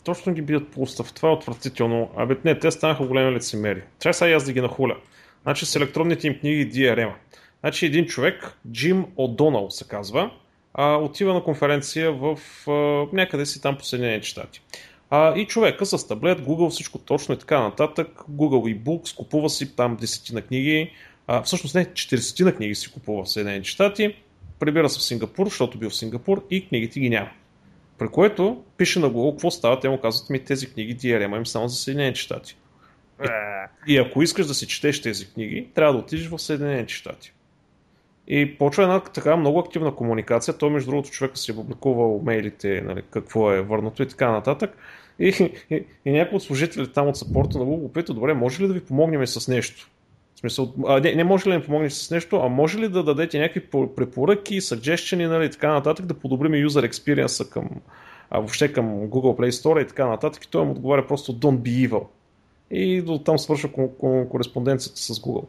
Точно ги бият по устав. Това е отвратително. Абе, не, те станаха големи лицемери. Трябва сега аз да ги нахуля. Значи с електронните им книги DRM. Значи един човек, Джим О'Донал се казва, а, отива на конференция в а, някъде си там по Съединените щати. А, и човека с таблет, Google, всичко точно и така нататък. Google e-books, купува си там десетина книги. А, всъщност не, 40 на книги си купува в Съединените щати. Прибира се в Сингапур, защото бил в Сингапур и книгите ги няма. При което пише на Google какво става, те му казват ми тези книги DRM им само за Съединените щати. И, и ако искаш да си четеш тези книги, трябва да отидеш в Съединените щати. И почва една така много активна комуникация. Той, между другото, човека си е публикувал мейлите, нали, какво е върнато и така нататък. И, и, и някой от служителите там от сапорта на Google пита, добре, може ли да ви помогнем с нещо? Смисъл, а, не, не може ли да ми помогнете с нещо, а може ли да дадете някакви препоръки, suggestion нали, така нататък, да подобрим юзер experience към, а, въобще към Google Play Store и така нататък. И той му отговаря просто don't be evil. И до там свършва кореспонденцията с Google.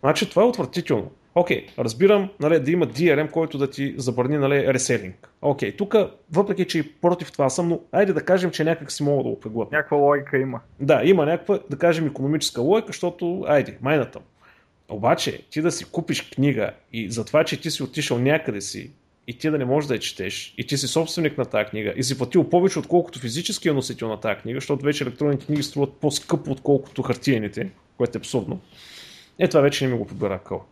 Значи това е отвратително. Окей, okay, разбирам нали, да има DRM, който да ти забрани нали, реселинг. Окей, okay, тук, въпреки че и против това съм, но айде да кажем, че някак си мога да го преглътна. Някаква логика има. Да, има някаква, да кажем, економическа логика, защото, айде, майната. Обаче, ти да си купиш книга и за това, че ти си отишъл някъде си и ти да не можеш да я четеш, и ти си собственик на тази книга, и си платил повече, отколкото физическия носител на тази книга, защото вече електронните книги струват по-скъпо, отколкото хартиените, което е абсурдно. Е, това вече не ми го побира къл.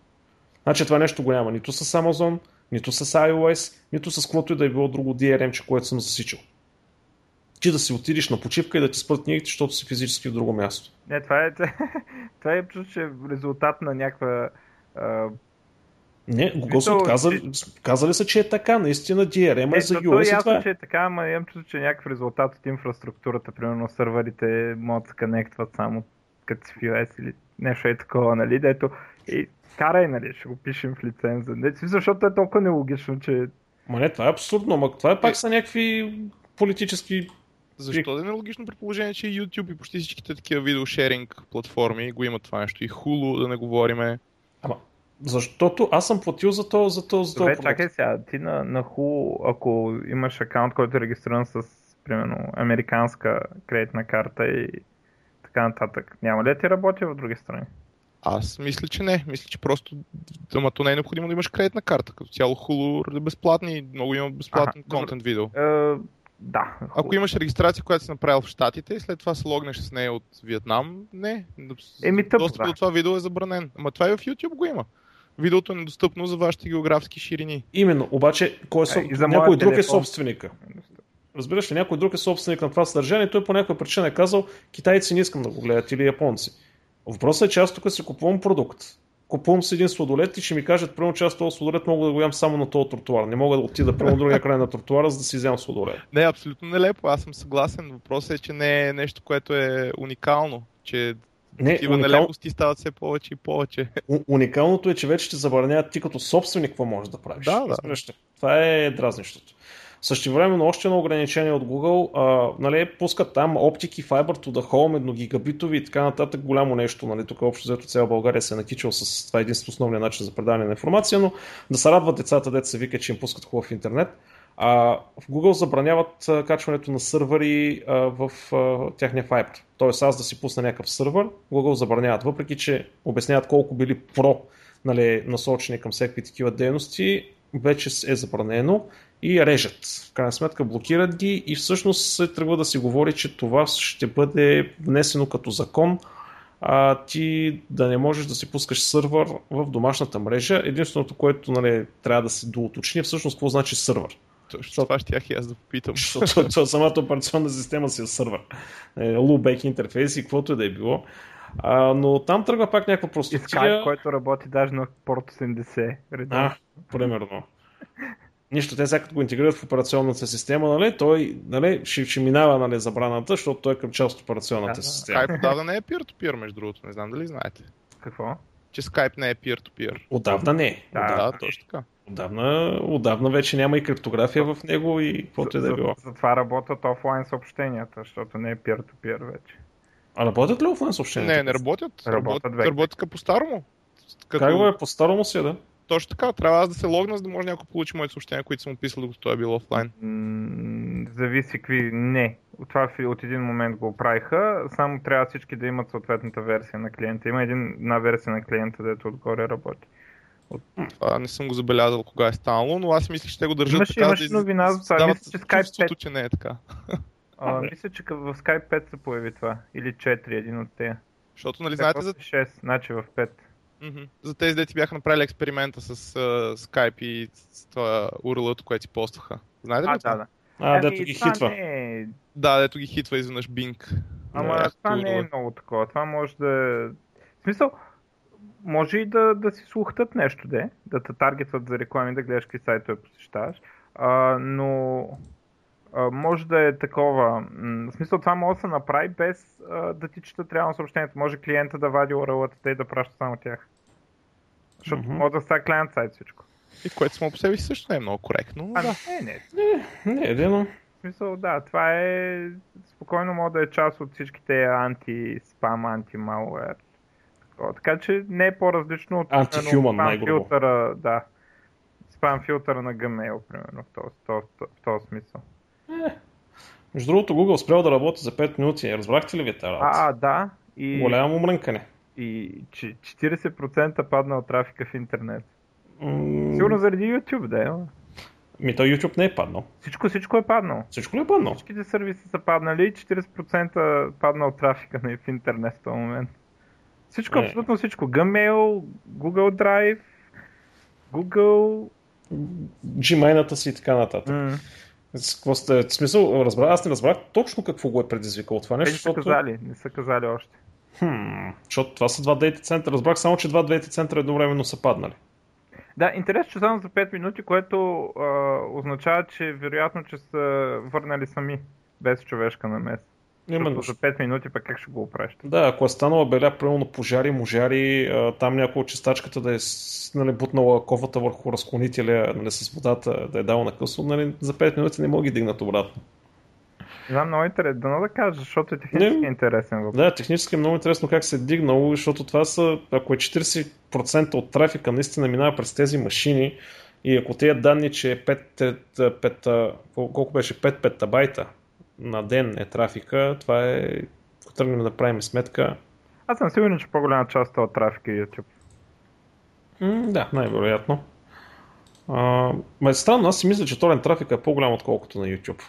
Значи това нещо го няма нито с Amazon, нито с iOS, нито с каквото и да е било друго DRM, което съм засичал. Ти да си отидеш на почивка и да ти спрат книгите, защото си физически в друго място. Не, това е, това е че резултат на някаква а... Не, Google са отказали, казали са, че е така, наистина DRM е за US. Е, това... че е така, ама имам чувство, че е някакъв резултат от инфраструктурата, примерно сървърите могат да се конектват само като си в US или нещо е такова, нали, дето и карай, нали, ще го пишем в лиценза. Не, защото е толкова нелогично, че... Ма не, това е абсурдно, ма това е пак са някакви политически защо да е нелогично при положение, че YouTube и почти всичките такива видеошеринг платформи го имат това нещо. И Hulu, да не говориме. Ама, защото аз съм платил за то, за то, за то. Добре, чакай сега, ти на, на Hulu, ако имаш акаунт, който е регистриран с, примерно, американска кредитна карта и така нататък, няма ли да ти работи в други страни? Аз мисля, че не. Мисля, че просто ама то не е необходимо да имаш кредитна карта. Като цяло Hulu е безплатни, много има безплатен ага, контент видео. Е, да. Ако имаш регистрация, която си направил в Штатите и след това се логнеш с нея от Виетнам, не. Еми тъп, Достъп да. до това видео е забранен. Ама това и в YouTube го има. Видеото е недостъпно за вашите географски ширини. Именно, обаче кой е, е за някой друг е собственика. Разбираш ли, някой друг е собственик на това съдържание, той по някаква причина е казал, китайци не искам да го гледат или японци. Въпросът е, че аз тук си купувам продукт. Купувам си един сладолет и ще ми кажат, примерно, че аз този сладолет мога да го ям само на този тротуар. Не мога да отида прямо другия край на тротуара, за да си взема сладолет. Не, абсолютно нелепо. Аз съм съгласен. Въпросът е, че не е нещо, което е уникално. Че не, такива уникал... нелепости стават все повече и повече. У- уникалното е, че вече ти забраняват ти като собственик какво можеш да правиш. Да, да. Това е дразнищото. Също време, още едно ограничение от Google, а, нали, пускат там оптики, Fiber to the Home, едногигабитови и така нататък, голямо нещо. Нали, тук общо взето цяла България се е накичал с това единствено основния начин за предаване на информация, но да се радват децата, деца се вика, че им пускат хубав интернет. А, в Google забраняват качването на сървъри а, в а, тяхния Fiber. Тоест аз да си пусна някакъв сървър, Google забраняват, въпреки че обясняват колко били про нали, насочени към всеки такива дейности, вече е забранено и режат. В крайна сметка блокират ги и всъщност се тръгва да си говори, че това ще бъде внесено като закон, а ти да не можеш да си пускаш сървър в домашната мрежа. Единственото, което нали, трябва да се доуточни, всъщност какво значи сървър. Точно това ще и аз да попитам. Защото самата операционна система си е сървър. Loopback интерфейс и каквото и да е било. А, но там тръгва пак някаква простотия. Skype, който работи даже на порт 80. редовно. А, примерно. Нищо, те сега като го интегрират в операционната система, нали, той нали, ще, ще минава нали, забраната, защото той е към част от операционната Да, да. система. Skype отдавна не е peer-to-peer, между другото. Не знам дали знаете. Какво? Че Skype не е peer-to-peer. Отдавна не. Да. Отдавна, Да, точно така. отдавна, отдавна вече няма и криптография в него и каквото да е За- било. Затова работят офлайн съобщенията, защото не е peer-to-peer вече. А работят ли офлайн съобщения? Не, не работят. Работят Работят, вече. работят като по-старому. Като... Как бе, по-старому си, е, да? Точно така, трябва аз да се логна, за да може някой получи моите съобщения, които съм писал, докато той е бил офлайн. М, Зависи какви... Не. Това от един момент го правиха, само трябва всички да имат съответната версия на клиента. Има един, една версия на клиента, дето отгоре работи. Това не съм го забелязал кога е станало, но аз мисля, че те го държат Имаше- така, имаше да новина за това. Мисля, че Skype чувството, 5. че не е така. А, мисля, че в Skype 5 се появи това. Или 4, един от тея. Защото, нали, знаете за, 6, значи в 5. Мгм. за тези дети бяха направили експеримента с uh, Skype и с това URL, което си постваха. Знаете ли? А, това? да, да. А, Ами, дето ги хитва. Не е... Да, дето ги хитва изведнъж Bing. Ама Да, това не е много такова. Това може да... В смисъл, може и да, да си слухтат нещо, де, да те таргетват за реклами, да гледаш какви сайтове посещаваш, а, но а, може да е такова. м, В смисъл, това може да се направи без а, да ти четат реално съобщението. Може клиента да вади URL-ата и да праща само тях. Защото Мгм. може да става клиент сайт всичко. И което само по себе си също не е много коректно. но А, да. не, не. Не, едно. В смисъл, да, това е... Спокойно може да е част от всичките анти-спам, анти-малуер. Така че не е по-различно от спам най-грубо. да. Спам филтъра на Gmail, примерно, в този, в този, в този смисъл. Между другото, Google спрял да работи за 5 минути. Разбрахте ли ви тази работа? А, да. И, Голямо мрънкане. и че 40% паднал трафика в интернет. М, Сигурно заради YouTube, да е. Ми, той YouTube не е паднал. Всичко, всичко е паднало. Всичко ли е паднал? Всичките сервиси са паднали, 40% паднал трафика на в интернет в този момент. Всичко, Е. абсолютно всичко. Gmail, Google Drive, Google... Gmail-ата си и така нататък. М. Какво сте, в смисъл, разбра, аз не разбрах точно какво го е предизвикало това Те нещо, не са защото, казали, не са казали още. хм, защото това са два дейта центъра. Разбрах само, че два дейта центъра едновременно са паднали. Да, интересно, че само за 5 минути, което а, означава, че вероятно, че са върнали сами, без човешка намес. Именно. За 5 минути пък как ще го оправиш? Да, ако е станала беля, примерно пожари, можари, там някой от чистачката да е нали, бутнала кофата върху разклонителя нали, с водата, да е дала на късно, нали, за 5 минути не мога ги дигнат обратно. Знам, много интересно. Дано да кажа, защото е технически Не. интересен въпрос. Да, технически е много интересно как се е дигнало, защото това са, ако е 40% от трафика наистина минава през тези машини и ако тези данни, че е 5, 5, 5 колко беше 5 петабайта на ден е трафика, това е, ако тръгнем да правим сметка, Аз съм сигурен, че по-голяма част от трафика е YouTube. М, да, най-вероятно. А, ма е странно, аз си мисля, че торен трафик е по-голям отколкото на YouTube.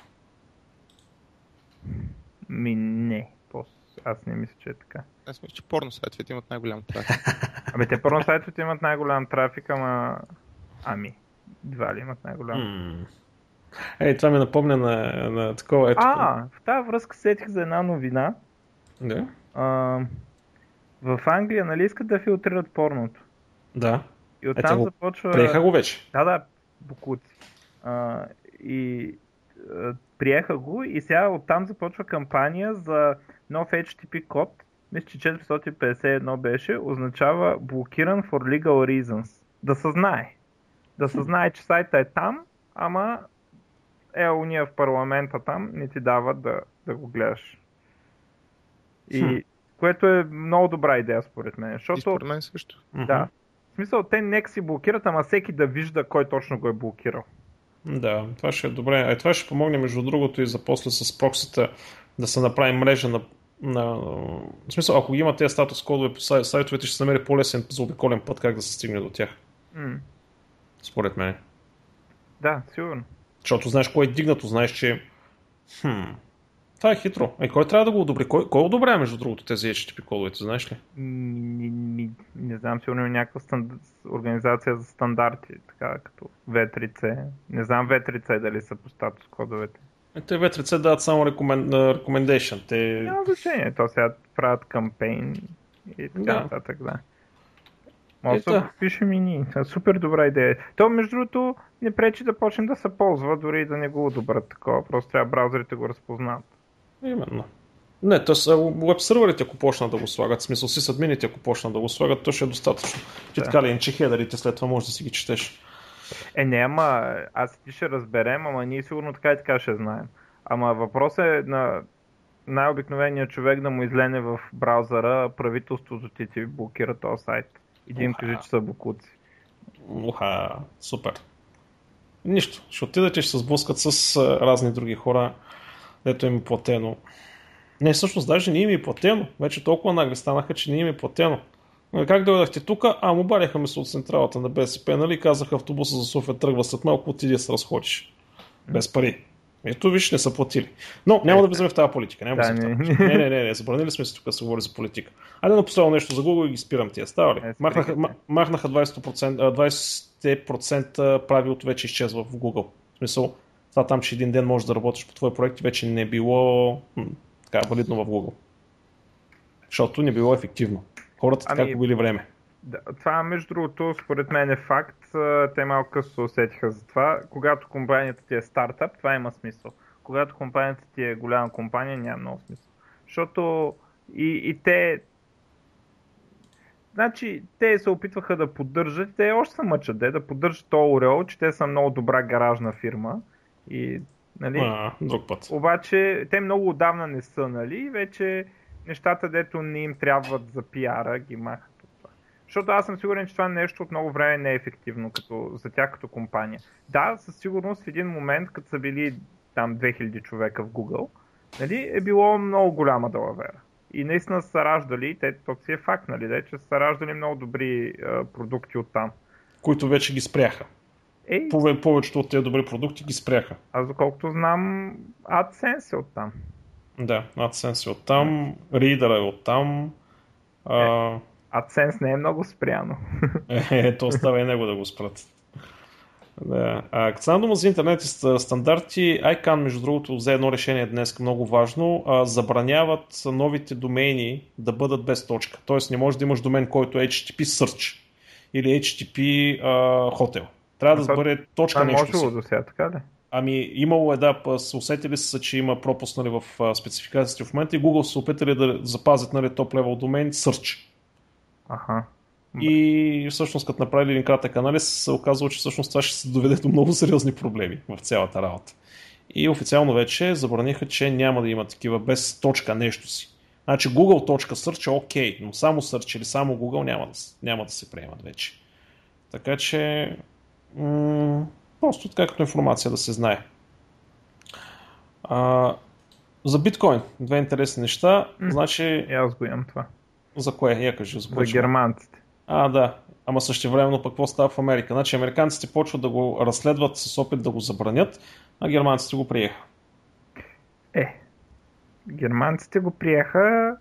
Ми не. Пос- Аз не мисля, че е така. Аз мисля, че порно сайтовете имат най-голям трафик. Абе, те първо сайтовете имат най-голям трафик, ама... Ами, два ли имат най-голям? М. Ей, това ми напомня на, на такова ето. А, в тази връзка сетих за една новина. Да? А, в Англия, нали искат да филтрират порното? Да. И оттам го започва... Приеха го вече. Да, да, букуци. А, и а, приеха го и сега оттам започва кампания за нов HTTP код. Мисля, че 451 беше, означава блокиран for legal reasons. Да се знае. Да се знае, че сайта е там, ама е, уния в парламента там не ти дават да, да го гледаш. И Хм. което е много добра идея според мен, И защото според мен също. да. В смисъл, те нека си блокират, ама всеки да вижда кой точно го е блокирал. Да, това ще е добре. А това ще помогне между другото и за после с проксите да се направи мрежа на, на... В смисъл, ако ги има тези статус кодове по сай- сайтовете, ще се намери по-лесен заобиколен път как да се стигне до тях. М. Според мен. Да, сигурно. Защото знаеш кой е дигнато, знаеш, че... Хм, това е хитро. Е, кой трябва да го одобри? Кой, кой одобрява, между другото, тези HTTP кодовете, знаеш ли? Ми, ми, не знам, сигурно има някаква станд... организация за стандарти, така като V3C. Не знам V3C дали са по статус кодовете. Е, те V3C дават само recommend, recommendation. Те... Няма значение, то сега правят кампейн. и така Да. нататък, да. Може да пишем и ние. А, Супер добра идея. То, между другото, не пречи да почне да се ползва, дори и да не го одобрят такова. Просто трябва браузърите го разпознават. Именно. Не, т.е. веб серверите, ако почнат да го слагат, смисъл си админите, ако почнат да го слагат, то ще е достатъчно. Да. така ли, иначе хедерите след това може да си ги четеш. Е, не, ама аз ти ще разберем, ама ние сигурно така и така ще знаем. Ама въпросът е на най-обикновения човек да му излене в браузъра правителството ти ти блокира този сайт. И им Уха. каже, че са букуци. Уха, супер. Нищо. Ще отидете, ще се сблъскат с разни други хора, дето им е платено. Не, всъщност даже не им е платено. Вече толкова нагли станаха, че не им е платено. А Как дойдахте тук? А, му баряха ми се от централата на БСП, нали? Казаха автобуса за София тръгва след малко, отиди да се разходиш. Без пари. Ето виж, не са платили. Но няма да влизаме в тази политика. Няма да, Да, не. не, не, не, не, забранили сме се тук да се говори за политика. Айде на последно нещо за Google и ги спирам тия. Става ли? Е, Махнаха, махнаха 20%, а, 20% правилото вече изчезва в Google. В смисъл, това там, че един ден можеш да работиш по твой проект, вече не е било така, валидно в Google. Защото не било ефективно. Хората така Ами- губили време. Да, това, между другото, според мен е факт. Те малко късно се усетиха за това. Когато компанията ти е стартъп, това има смисъл. Когато компанията ти е голяма компания, няма много смисъл. Защото и, и те. Значи, те се опитваха да поддържат, те още се мъчат, де, да поддържат ореол, че те са много добра гаражна фирма. И, нали, А, друг път. обаче те много отдавна не са, нали? Вече нещата, дето не им трябват за пиара, ги махат. Защото аз съм сигурен, че това нещо от много време не е ефективно като, за тях като компания. Да, със сигурност в един момент, като са били там 2000 човека в Google, нали, е било много голяма далавера. И наистина са раждали, те, то си е факт, нали, де, че са раждали много добри а, продукти от там. Които вече ги спряха. Ей, Пове- Повечето от тези добри продукти ги спряха. аз доколкото знам, AdSense е от там. Да, AdSense е оттам, Reader е оттам. А, AdSense не е много спряно. Е, то остава и него да го спрат. Да. А, като стана дума за интернет и ст- стандарти, ICANN, между другото, взе едно решение днес много важно. А, забраняват новите домейни да бъдат без точка. Тоест не може да имаш домен, който е HTTP Search или HTTP а, Hotel. Трябва да това- бъде точка Това нещо можело до сега, така ли? Ами имало е, да, усетили са, че има пропуск нали, в а, спецификациите в момента и Google са опитали да запазят нали, топ левел домен Search. Аха. И всъщност, като направили един кратък анализ, се оказва, че всъщност това ще се доведе до много сериозни проблеми в цялата работа. И официално вече забраниха, че няма да има такива без точка нещо си. Значи Google.search е окей, но само Search или само Google няма да, няма да се приемат вече. Така че м- просто така като информация да се знае. А, за биткоин, две интересни неща. Значи, аз го имам това. За кое? Я кажи, за За германците. а, да. Ама същевременно пък какво става в Америка? Значи американците почват да го разследват с опит да го забранят, а германците го приеха. Е, германците го приеха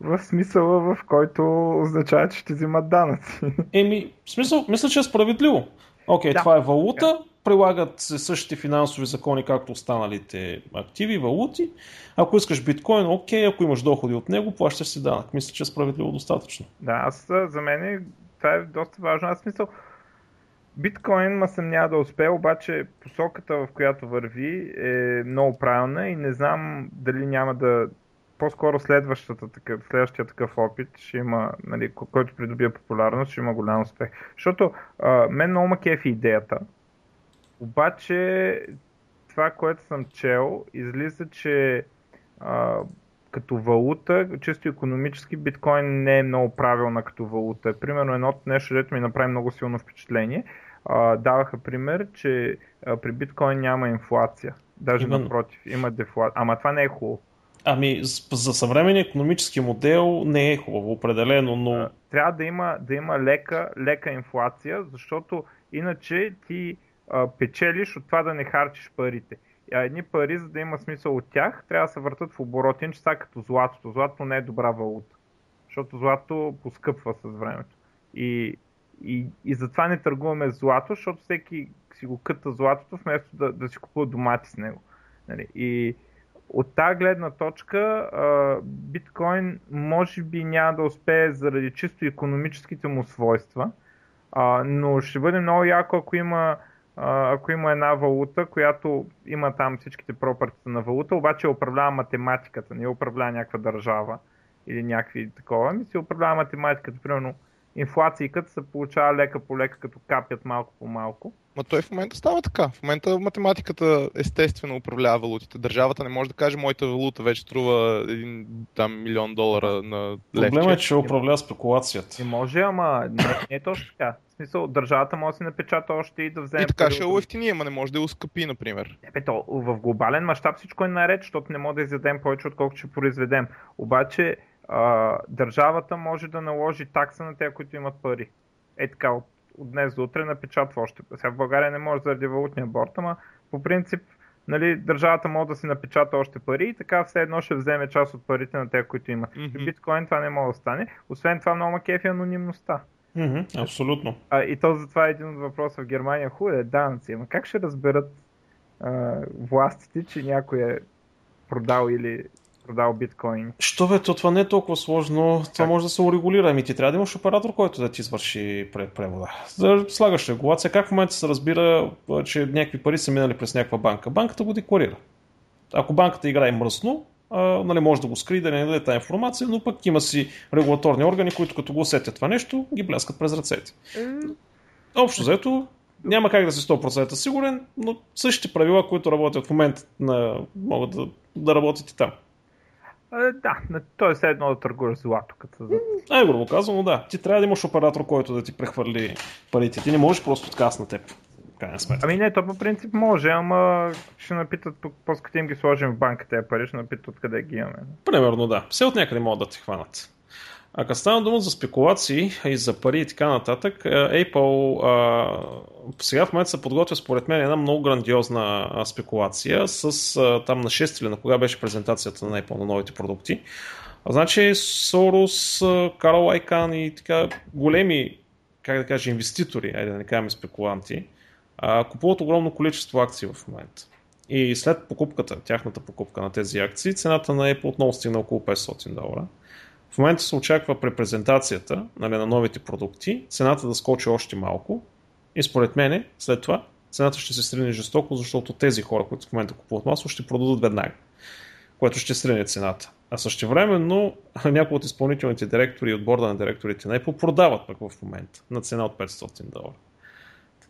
в смисъла, в който означава, че ще взимат данъци. Еми, в смисъл, мисля, че е справедливо. Окей, Да. това е валута, прилагат се същите финансови закони, както останалите активи, валути. Ако искаш биткоин, окей, ако имаш доходи от него, плащаш си данък. Мисля, че е справедливо достатъчно. Да, аз за мен е- това е доста важно. Аз смисъл, биткоин ма съм няма да успее, обаче посоката, в която върви е много правилна и не знам дали няма да по-скоро следващата такъв, следващия такъв опит ще има, нали, ко- който придобие популярност, ще има голям успех. Защото а, мен много ма кефи идеята, обаче това, което съм чел, излиза, че а, като валута, чисто економически, биткоин не е много правилна като валута. Примерно едното нещо, дето ми направи много силно впечатление, а, даваха пример, че а, при биткоин няма инфлация. Даже Именно. напротив, има дефлация. Ама това не е хубаво. Ами, за съвременния економически модел не е хубаво, определено, но Трябва да има, да има лека, лека инфлация, защото иначе ти а, печелиш от това да не харчиш парите. А едни пари, за да има смисъл от тях, трябва да се въртат в оборот, иначе са като златото. Златото не е добра валута, защото злато поскъпва с времето. И, и, и затова не търгуваме злато, защото всеки си го къта златото, вместо да, да си купува домати с него. Нали? И от тази гледна точка биткоин може би няма да успее заради чисто економическите му свойства, но ще бъде много яко ако има, ако има една валута, която има там всичките пропъртите на валута, обаче управлява математиката, не управлява някаква държава или някакви такова, ми се управлява математиката, примерно инфлацията се получава лека по лека, като капят малко по малко. Ма той в момента става така. В момента математиката естествено управлява валутите. Държавата не може да каже, моята валута вече струва един там милион долара на левче. Проблема е, че управлява спекулацията. Не може, ама не, не е точно така. В смисъл, държавата може да се напечата още и да вземе. И така ще е ефтини, ама не може да е ускъпи, например. Не, бе, то, в глобален мащаб всичко е наред, защото не може да изядем повече, отколкото ще произведем. Обаче а, държавата може да наложи такса на тези, които имат пари. Е така, от, от днес до утре напечатва още. Сега в България не може заради валутния борт, ама по принцип нали, държавата може да си напечата още пари и така все едно ще вземе част от парите на тези, които имат. Mm-hmm. биткоин това не може да стане. Освен това много макефи анонимността. Mm-hmm, абсолютно. А, и то затова е един от въпроса в Германия. Хубаво е данъци, ама как ще разберат а, властите, че някой е продал или продал биткоин. Що бе, то това не е толкова сложно. Това може да се урегулира. Ами ти трябва да имаш оператор, който да ти извърши превода. Да слагаш регулация. Как в момента се разбира, че някакви пари са минали през някаква банка? Банката го декларира. Ако банката играе мръсно, а, нали, може да го скри, да не даде тази информация, но пък има си регулаторни органи, които като го усетят това нещо, ги бляскат през ръцете. Общо взето, няма как да си 100% сигурен, но същите правила, които работят в момента, на, могат да, да работят и там. Да, то е все едно да търгуваш злато. Като. Ай, грубо казано, да. Ти трябва да имаш оператор, който да ти прехвърли парите. Ти не можеш просто с на теб. Ами не, то по принцип може, ама ще напитат, после като им ги сложим в банка тези пари, ще напитат откъде ги имаме. Примерно да. Все от някъде могат да ти хванат. А като стана дума за спекулации и за пари и така нататък, Apple а, сега в момента се подготвя според мен една много грандиозна спекулация с а, там на 6 или на кога беше презентацията на Apple на новите продукти. А, значи Сорос, Карл Айкан и така големи, как да кажа, инвеститори, айде да не кажем спекуланти, а, купуват огромно количество акции в момента. И след покупката, тяхната покупка на тези акции, цената на Apple отново стигна около 500 долара. В момента се очаква при презентацията нали, на новите продукти цената да скочи още малко и според мене след това цената ще се срине жестоко, защото тези хора, които в момента купуват масло, ще продадат веднага, което ще срине цената. А също времено някои от изпълнителните директори и от борда на директорите на Apple продават пък в момента на цена от 500 долара.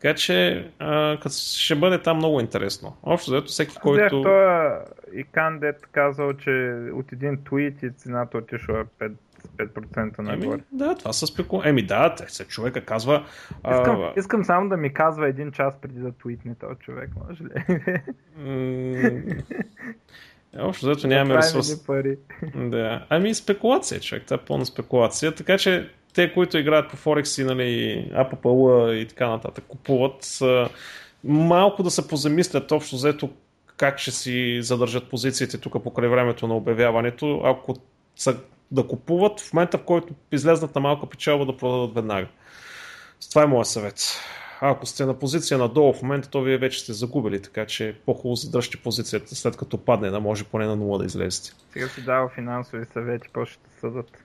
Така че а, ще бъде там много интересно. Общо заето всеки, който... Взех и Кандет казал, че от един твит и цената отишла 5, 5% нагоре. Еми, да, това са спеку... Еми да, те, се човека казва... Искам, а... искам само да ми казва един час преди да твитне този човек, може ли? Общо зато нямаме ресурс. Пари. Да. Ами спекулация, човек. Това е пълна спекулация. Така че те, които играят по Форекс и нали, APPL и така нататък, купуват, малко да се позамислят общо взето как ще си задържат позициите тук покрай времето на обявяването, ако са да купуват в момента, в който излезнат на малка печалба да продадат веднага. Това е моят съвет. Ако сте на позиция надолу в момента, то вие вече сте загубили, така че по-хубаво задръжте позицията след като падне, да може поне на нула да излезете. Сега си дава финансови съвети, после ще съдат.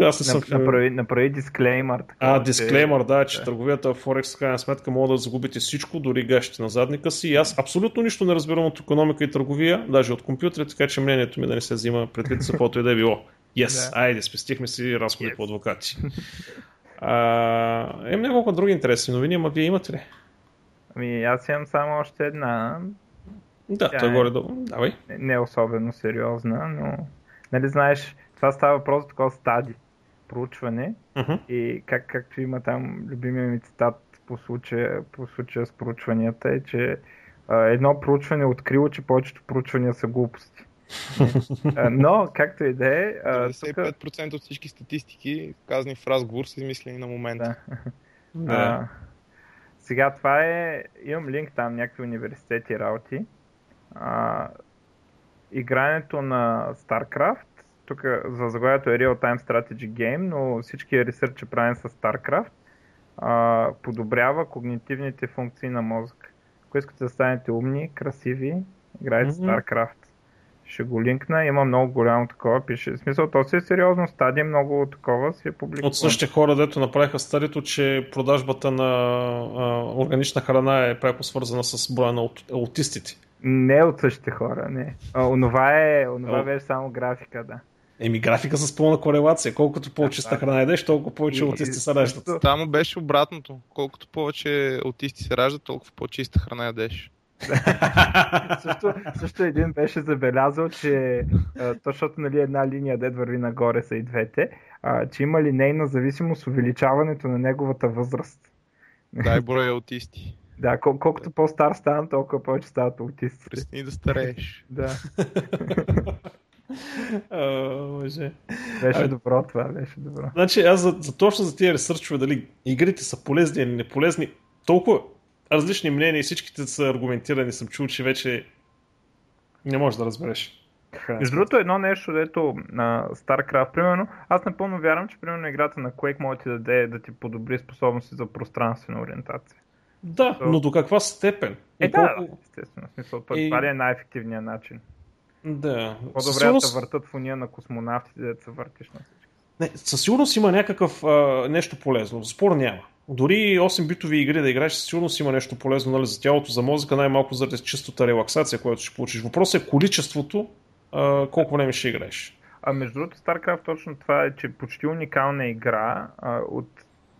Аз не съм... Направи, направи дисклеймър. Така, а, дисклеймър, да, че да. търговията в Форекс, в крайна сметка, мога да загубите всичко, дори гащите на задника си. И аз абсолютно нищо не разбирам от економика и търговия, даже от компютри, така че мнението ми да не се взима предвид за каквото и да е било. Yes, да. айде, спестихме си разходи yes. по адвокати. А, имам няколко други интересни новини, ама вие имате ли? Ами аз имам само още една. Да, Тя той е... горе долу. Давай. Не, не особено сериозна, но нали знаеш, това става въпрос за такова стади проучване uh-huh. и как, както има там любимия ми цитат по случая, по случая с проучванията е, че а, едно проучване е открило, че повечето проучвания са глупости. Но, както и да е... 95% тук... от всички статистики, казани в разговор, са измислени на момента. Да. да. сега това е... Имам линк там, някакви университети работи. А, игрането на StarCraft тук за заглавието е Real Time Strategy Game, но всички ресърчи правим с StarCraft, а, подобрява когнитивните функции на мозък. Ако искате да станете умни, красиви, играйте mm-hmm. StarCraft. Ще го линкна, има много голямо такова, пише. В смисъл, то си е сериозно стадия, много такова си е публикувано. От същите хора, дето направиха старито, че продажбата на а, органична храна е пряко свързана с броя на аут- аутистите. Не от същите хора, не. А, онова е, онова беше само графика, да. Еми, графика с пълна корелация. Колкото по-чиста Да. храна едеш, толкова повече И- аутисти се раждат. Там беше обратното. Колкото повече аутисти се раждат, толкова по-чиста храна ядеш. също, също един беше забелязал, че а, то, защото нали, една линия дед върви нагоре са и двете, а, че има линейна зависимост увеличаването на неговата възраст. Дай брой аутисти. Да, кол- колкото по-стар ставам, толкова повече стават аутистите. Престани да старееш. Да, Боже. беше А- добро това, беше добро. Значи аз за, за точно за тия ресърчове, дали игрите са полезни или неполезни, толкова различни мнения и всичките са аргументирани, съм чул, че вече не можеш да разбереш. Между другото, едно нещо, дето на StarCraft, примерно, аз напълно вярвам, че примерно играта на Quake може да ти даде да ти подобри способности за пространствена ориентация. Да, но до каква степен? Е, И да, колко- естествено. Смисъл, И- това ли е най-ефективният начин? Да. По-добре да сигурност- те въртат в уния на космонавтите, да се въртиш на всички. Не, със сигурност има някакъв а, нещо полезно. Спор няма. Дори 8-битови игри да играеш, със сигурност има нещо полезно нали, за тялото, за мозъка, най-малко заради чистата релаксация, която ще получиш. Въпросът е количеството, а, колко време ще играеш. А между другото, StarCraft точно това е, че почти уникална игра а, от...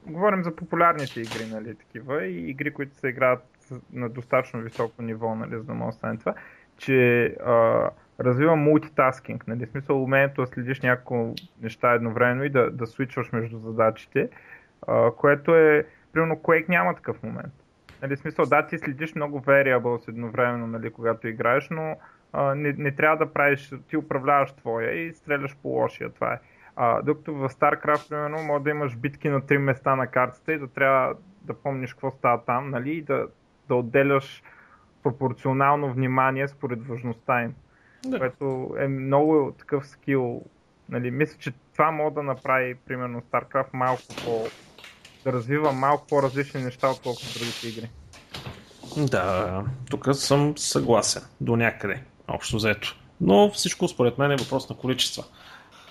Говорим за популярните игри, нали, такива, и игри, които се играят на достатъчно високо ниво, нали, за да може да стане това, че а, развива мултитаскинг, нали, в смисъл умението да следиш няколко неща едновременно и да, да свичваш между задачите, а, което е, примерно, Quake няма такъв момент. Нали, смисъл, да, ти следиш много variables едновременно, нали, когато играеш, но а, не, не трябва да правиш, ти управляваш твоя и стреляш по лошия, това е. А, докато в StarCraft, примерно, може да имаш битки на три места на картата и да трябва да помниш какво става там, нали, и да, да отделяш пропорционално внимание според важността им, Да. което е много такъв скил. Нали, мисля, че това може да направи, примерно, StarCraft малко по... да развива малко по-различни неща, отколкото другите игри. Да, тук съм съгласен до някъде, общо взето. Но всичко според мен е въпрос на количества.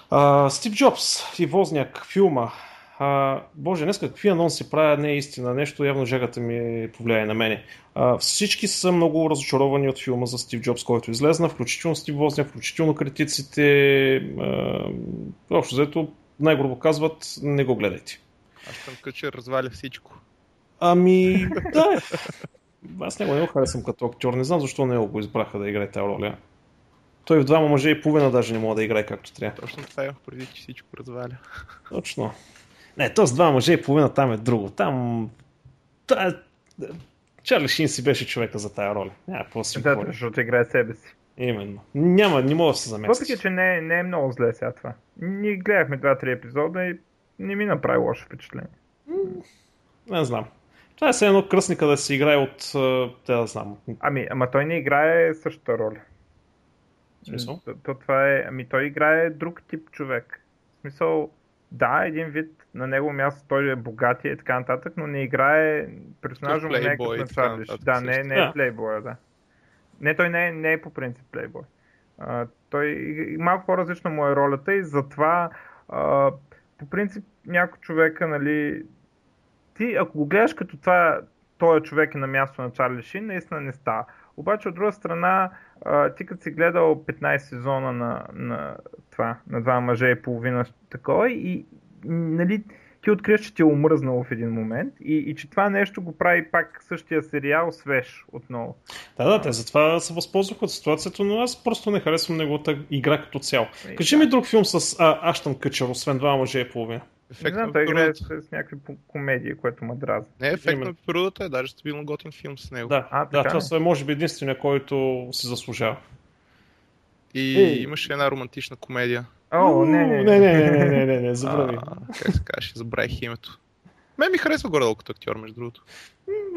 А, Стив Джобс и Возняк, филма. А, боже, днес какви анонси правя, не е истина. Нещо явно жегата ми повлияе на мене. А, всички са много разочаровани от филма за Стив Джобс, който излезна, включително Стив Возняк, включително критиците. А, общо взето, най-грубо казват, не го гледайте. Аз съм къче разваля всичко. Ами, да. Аз него не го харесвам като актьор. Не знам защо не го избраха да играе тази роля. Той в двама мъже и половина даже не мога да играе както трябва. Точно това имах преди, че всичко разваля. Точно. Не, то с два мъже и половина там е друго. Там... Та... Чарли Шин си беше човека за тая роля. Няма какво си Да, говориш. защото играе себе си. Именно. Няма, не мога да се замеси. Въпреки, че не, е- не е много зле сега това. Ние гледахме 2-3 епизода и не ми направи лошо впечатление. Не знам. Това е все едно кръсника да си играе от... а, Те да знам. Ами, ама той не играе същата роля. Смисъл? То, то това е, ами той играе друг тип човек. В смисъл, да, един вид на него място той е богатия и така нататък, но не играе персонажа му не е като на така Чарли. нататък Да, не, не е плейбоя, да. Не, той не е, не е по принцип плейбой. А, той малко по-различна му е ролята и затова а, по принцип някой човека, нали, ти ако го гледаш като това, този човек е на място на Чарли Шин, наистина не става. Обаче от друга страна, а, ти като си гледал 15 сезона на, на това, на два мъже и половина такова и нали, ти откриеш, че ти е омръзнало в един момент и, и че това нещо го прави пак същия сериал свеж отново. Да, да, те затова се възползваха от ситуацията, но аз просто не харесвам неговата игра като цяло. И Кажи да. ми друг филм с а, Аштън Къчер, освен два мъже и половина. Не Ефект знам, на той играе с, с някакви комедии, което ме дразни. Не, ефект Именно. на природата е даже стабилно готин филм с него. Да, А, да това са, може би единствения, който си заслужава. И Ей. имаше една романтична комедия. О, не, не, не, не, не, не, не, не, забрави. Как се каже, забравих името. Мен ми харесва горе като актьор, между другото.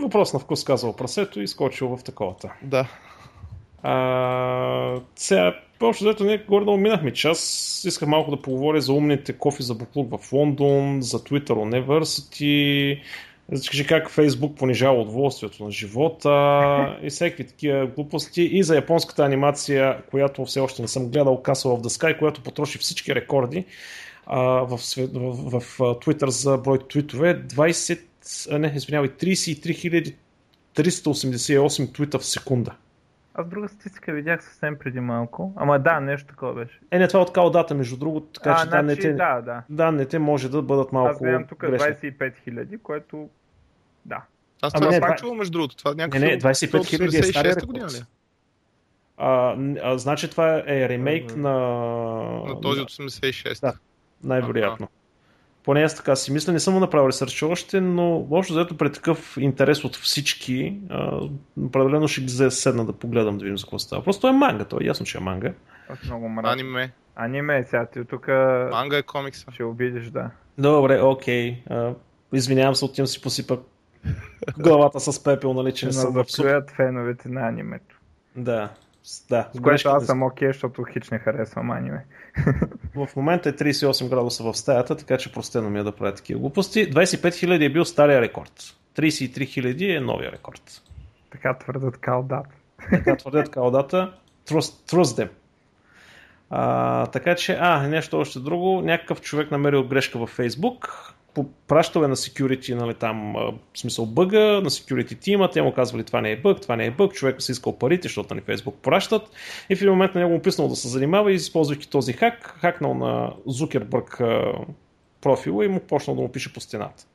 Въпрос на вкус казал прасето и скочил в таковата. Да. А, сега, общо взето ние горе минахме час. Исках малко да поговоря за умните кофи за буклук в Лондон, за Twitter University, Кажи как Фейсбук понижава удоволствието на живота и всеки такива глупости. И за японската анимация, която все още не съм гледал, Castle of the Sky, която потроши всички рекорди а, в, в, в, в Twitter за брой твитове. 20, не, извинявай, 33 388 твита в секунда. Аз друга статистика видях съвсем преди малко. Ама да, нещо такова беше. Е, не, това е от калдата, между другото, така а, че значи, данните, да, да. данните може да бъдат малко Аз гледам тук грешни. 25 000, което да. Аз Ами това не, пак чувам между другото. Това някакъв Не, не, филм 25 от 000 е стария 86-та година рекорд. ли? А, а, значи това е ремейк Мгм. на... На този от 86. Да. Най-вероятно. Поне аз така си мисля, не съм му направил ресърч още, но общо заето при такъв интерес от всички, а, определено ще ги седна да погледам да видим за какво става. Просто е манга, то е ясно, че е манга. Аз много мразя. Аниме. Аниме, сега ти тук Манга е комикса. ще обидиш, да. Добре, окей. А, извинявам се, отивам си посипа главата с пепел, нали, че не съм назапчуят феновете на анимето. Да, да. С което аз съм окей, защото хич не харесвам аниме. В момента е 38 градуса в стаята, така че простено ми е да правя такива глупости. 25 000 е бил стария рекорд. 33 000 е новия рекорд. Така твърдат калдат. Така твърдят калдата. Trust, trust them. А, така че, а, нещо още друго. Някакъв човек намерил грешка във Facebook. Пращал е на security, нали, там, в смисъл бъга, на security тима, те му казвали това не е бъг, това не е бъг, човек си искал парите, защото нали, Facebook пращат. И в един момент на него му писнал да се занимава и използвайки този хак, хакнал на Зукербърг профила и му почнал да му пише по стената.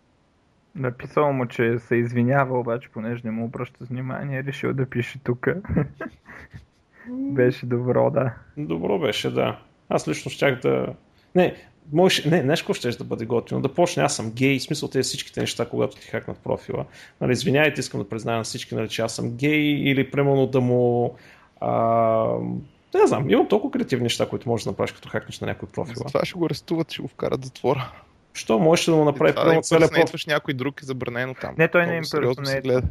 Написал му, че се извинява, обаче, понеже не му обръща внимание, решил да пише тук. Беше добро, да. Добро беше, да. Аз лично щях да... Не, може... не, нещо ще да бъде готино. Да почне, аз съм гей, в смисъл тези всичките неща, когато ти хакнат профила. Нали, извиняйте, искам да призная на всички, нали, че аз съм гей или примерно да му... А... Не знам, имам толкова креативни неща, които можеш да направиш, като хакнеш на някой профила. Това ще го арестуват, ще го вкарат в затвора. Що можеш да му направи това да примерно целият профил? някой друг е забранено там. Не, той не е Много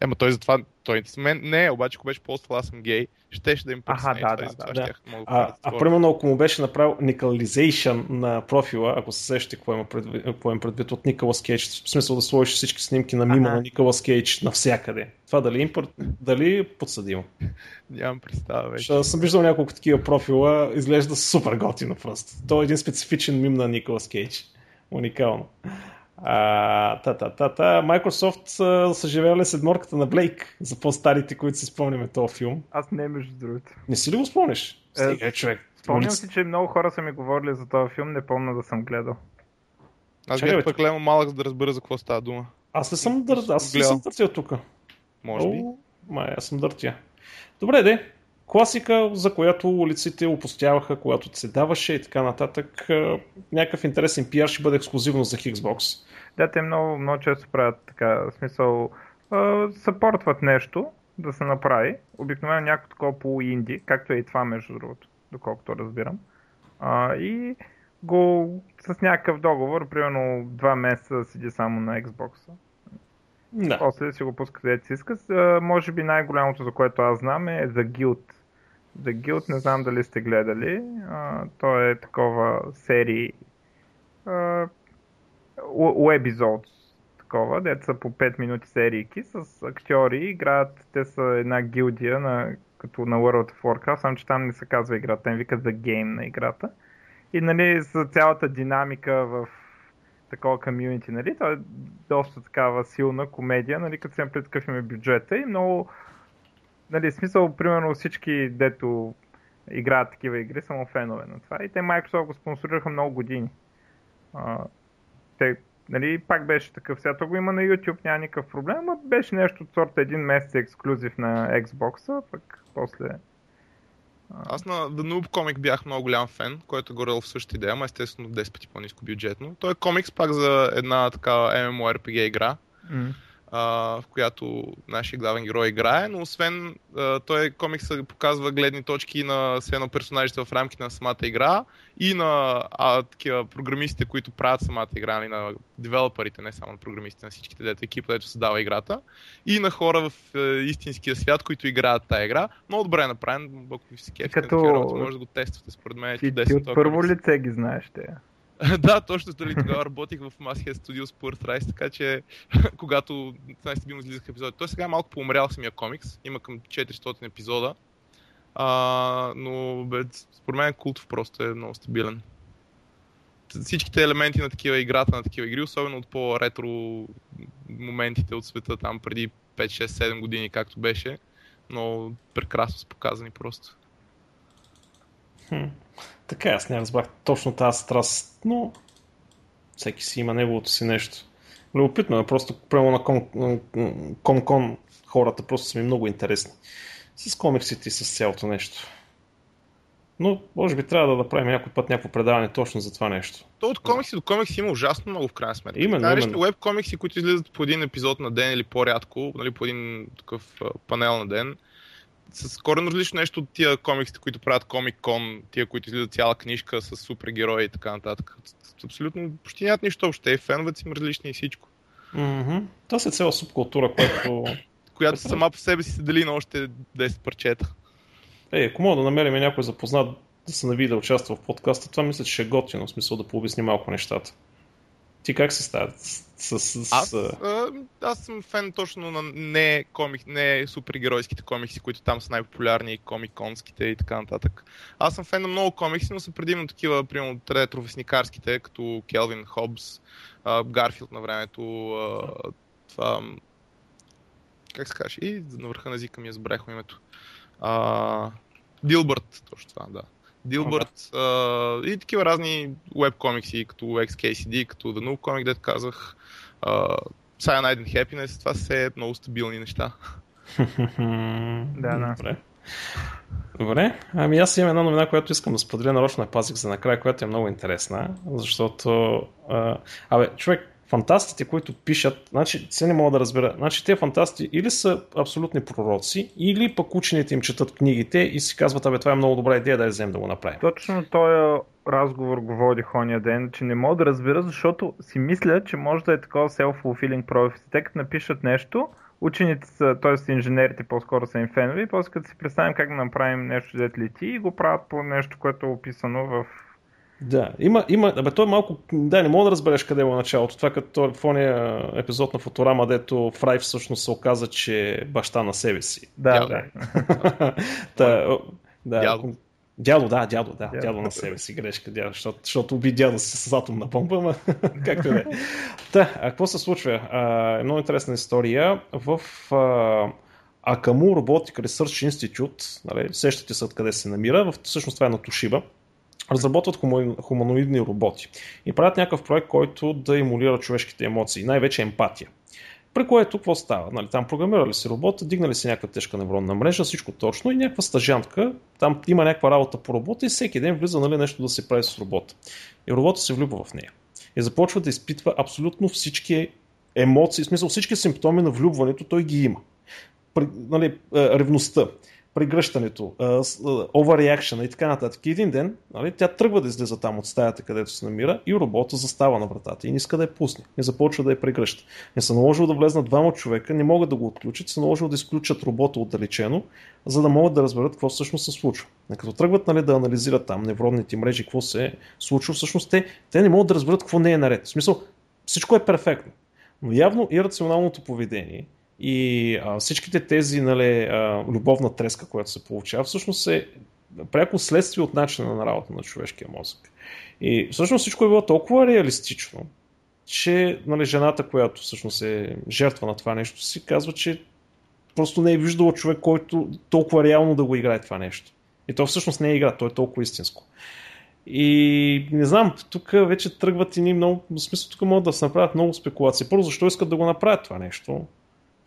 Ема той затова, той с мен не е, обаче ако беше поствал аз съм гей, щеше да им Аха, да, да, да. да мога да А, а примерно ако му беше направил никализейшън на профила, ако се сещате какво има предвид, какво има предвид от Николас Кейдж, в смисъл да сложиш всички снимки на мима Ага. на Николас Кейдж навсякъде. Това дали, е импор... дали подсъдимо? Нямам представа вече. Защото съм виждал няколко такива профила, изглежда супер готино просто. Той е един специфичен мим на Николас Кейдж. Уникално. А, та, та, та, та. Microsoft а, са живели седморката на Блейк за по-старите, които си спомняме този филм. Аз не, между другото. Не си ли го спомняш? Е, Стига, е, човек. Спомням си, че много хора са ми говорили за този филм, не помня да съм гледал. Аз бях лемо малък, за да разбера за какво става дума. Аз не съм, дър... аз не съм дъртия тук. Може би. Май, аз съм дъртия. Добре, де. Класика, за която улиците опустяваха, когато се даваше и така нататък. Е, Някакъв интересен пиар ще бъде ексклюзивно за Xbox. Да, те много, много често правят така, в смисъл, а, съпортват нещо да се направи. Обикновено някакво такова полуинди, както е и това между другото, доколкото разбирам. А, и го с някакъв договор, примерно два месеца седи само на Xbox. Да. После си го пуска където си иска. А, може би най-голямото, за което аз знам е The Guild. The Guild, не знам дали сте гледали. А, то е такова серии webisode такова, дето са по 5 минути серийки с актьори, играят, те са една гилдия на, като на World of Warcraft, само че там не се казва играта, те викат The Game на играта. И нали, за цялата динамика в такова комьюнити, нали, то е доста такава силна комедия, нали, като се пред какъв е бюджета и много, нали, смисъл, примерно всички, дето играят такива игри, са му фенове на това. И те Microsoft го спонсорираха много години. А, те, нали, пак беше такъв. Сега то го има на YouTube, няма никакъв проблем, но беше нещо от сорта един месец ексклюзив на Xbox, пък после... а, Аз на The Noob Comic бях много голям фен, който е горел в същата идея, ама естествено 10 пъти по-низко бюджетно. Той е комикс пак за една такава MMORPG игра, м. А, в която нашия главен герой играе, но освен а, той комикс показва гледни точки на все едно персонажите в рамките на самата игра и на а, такива програмистите, които правят самата игра, и на девелоперите, не само на програмистите, на всичките дето екипа, дето създава играта, и на хора в е, истинския свят, които играят тази игра. Много добре е направен, ако ви се кефите на Като- може да го тествате, според мен е Ти, ти чудесен от първо лице ги знаеш те. да, точно дали тогава работих в Masthead Studios по Earthrise, така че когато най-стабилно излизах епизоди. Той сега е малко поумрял самия комикс, има към 400 епизода, а, но бе, според мен Култов просто е много стабилен. Всичките елементи на такива играта, на такива игри, особено от по-ретро моментите от света, там преди 5-6-7 години, както беше, но прекрасно са показани просто. Хм. Така, аз не разбрах точно тази страст, но всеки си има неговото си нещо. Любопитно е, просто прямо на Кон-Кон хората просто са ми много интересни. С комиксите и с цялото нещо. Но може би трябва да направим някой път някакво предаване точно за това нещо. То от комикси до комикси има ужасно много в крайна сметка. Именно, Така именно. веб комикси, които излизат по един епизод на ден или по-рядко, нали, по един такъв панел на ден, с коренно различно нещо от тия комиксите, които правят Con, тия, които излизат цяла книжка с супергерои и така нататък. Абсолютно почти нямат нищо общо. И феновете им различни и всичко. Mm-hmm. Това си е цяла субкултура, която... Която сама по себе си се дели на още 10 парчета. Ей, ако мога да намерим някой запознат да се нави да участва в подкаста, това мисля, че ще е готино, в смисъл да пообясни малко нещата. Ти как се става? С, с, с, Аз, а, аз съм фен точно на не, комик, не супергеройските комикси, които там са най-популярни, комиконските и така нататък. Аз съм фен на много комикси, но са предимно такива, примерно, ретровесникарските, като Келвин Хобс, Гарфилд на времето, а, това... Как се каже? И на върха на езика ми е забрах името. А, Дилбърт, точно това, да. Дилбърт а, и такива разни веб комикси, като XKCD, като The Noob Comic, дето казах. Uh, Cyanide and Happiness, това са е много стабилни неща. Да, да. Добре. Добре, ами аз имам една новина, която искам да споделя, нарочно я пазих за накрая, която е много интересна, защото, а, абе, човек, фантастите, които пишат, значи, се не мога да разбера, значи те фантасти или са абсолютни пророци, или пък учените им четат книгите и си казват, абе, това е много добра идея, да я вземем да го направим. Точно този разговор го водих ония ден, че не мога да разбера, защото си мисля, че може да е такова self-fulfilling prophecy. Те като напишат нещо, учените т.е. инженерите по-скоро са им фенови, после като си представим как да направим нещо, дет лети и го правят по нещо, което е описано в Да, има, има, абе той е малко, да, не мога да разбереш къде е началото. Това като в ония епизод на Фоторама, дето Фрай всъщност се оказа, че е баща на себе си. Да, Дядо. да. Та, да, Дядо. Дядо, да, дядо, да, Дядо. дядо на себе си, грешка, дядо, защото, защото уби дядо си с атомна бомба, ама както да е. Та, а какво се случва? А, е много интересна история. В а, Акаму Robotic Research Institute, нали, сещате се откъде се намира, в, всъщност това е на Тушиба, разработват хума- хуманоидни роботи и правят някакъв проект, който да емулира човешките емоции, най-вече емпатия. При което какво става? Нали, там програмирали си робота, дигнали си някаква тежка невронна мрежа, всичко точно и някаква стажантка, там има някаква работа по робота и всеки ден влиза нали, нещо да се прави с робота. И робота се влюбва в нея. И започва да изпитва абсолютно всички емоции, в смисъл всички симптоми на влюбването той ги има. При, нали, а, ревността, прегръщането, overreaction и така нататък. И един ден нали, тя тръгва да излиза там от стаята, където се намира и робота застава на вратата и не иска да я пусне. И започва да я прегръща. Не са наложил да влезнат двама човека, не могат да го отключат, се наложил да изключат робота отдалечено, за да могат да разберат какво всъщност се случва. И като тръгват нали, да анализират там невронните мрежи, какво се случва, всъщност те, те не могат да разберат какво не е наред. В смисъл, всичко е перфектно. Но явно ирационалното поведение и а, всичките тези нали, а, любовна треска, която се получава, всъщност е пряко следствие от начина на работа на човешкия мозък. И всъщност всичко е било толкова реалистично, че нали, жената, която всъщност е жертва на това нещо, си казва, че просто не е виждала човек, който толкова реално да го играе това нещо. И то всъщност не е игра, то е толкова истинско. И не знам, тук вече тръгват и ни много, в смисъл тук могат да се направят много спекулации. Първо, защо искат да го направят това нещо?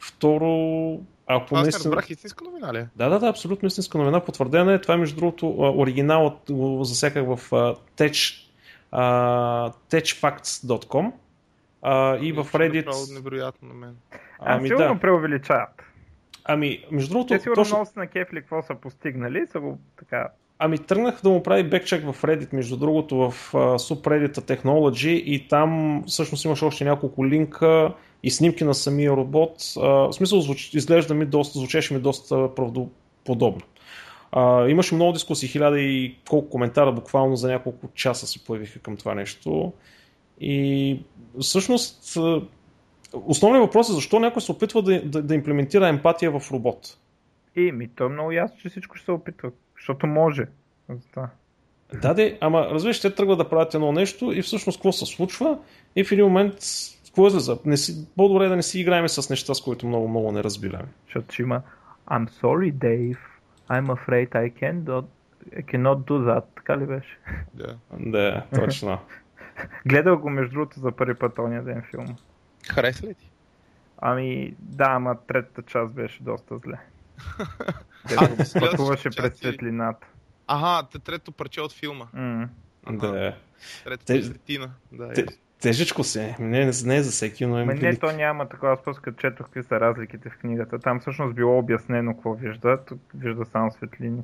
Второ, ако Аз не наистина... разбрах истинска новина ли? Да, да, да, абсолютно истинска новина. Потвърдена е. Това, между другото, оригиналът го засяках в а, tech, techfacts.com а, и в Reddit. Невероятно на мен. А, Ами сигурно да. преувеличават. Ами, между другото, Те сигурно точно, много са на кефли какво са постигнали, са го така Ами тръгнах да му прави бекчек в Reddit, между другото в uh, subreddit Technology и там всъщност имаш още няколко линка и снимки на самия робот. В смисъл звуч, изглежда ми доста, звучеше ми доста правдоподобно. А, имаше много дискусии, хиляда и колко коментара буквално за няколко часа се появиха към това нещо. И всъщност основният въпрос е защо някой се опитва да, да, да имплементира емпатия в робот. И ми, то е много ясно, че всичко ще се опитва, защото може. Да. Да, де, ама разбираш, те тръгват да правят едно нещо и всъщност какво се случва и в един момент какво излиза? Не си, по-добре да не си играем с неща, с които много, много не разбираме. Защото ще има I'm sorry, Dave. I'm afraid I cannot, I cannot do that. Така ли беше? Да. Да, точно. Гледал го между другото за първи път ония ден филм. Хареса ли ти? Ами да, ама третата част беше доста зле. Ти пътуваше части? светлината. Ага, те трето парче от филма. М. Да. Трето Те- светлина. Да, Те. Тежичко се. Не, не, не е за всеки, но е Ма не, то няма такова. Аз просто четох какви са разликите в книгата. Там всъщност било обяснено какво вижда. Тук вижда само светлини.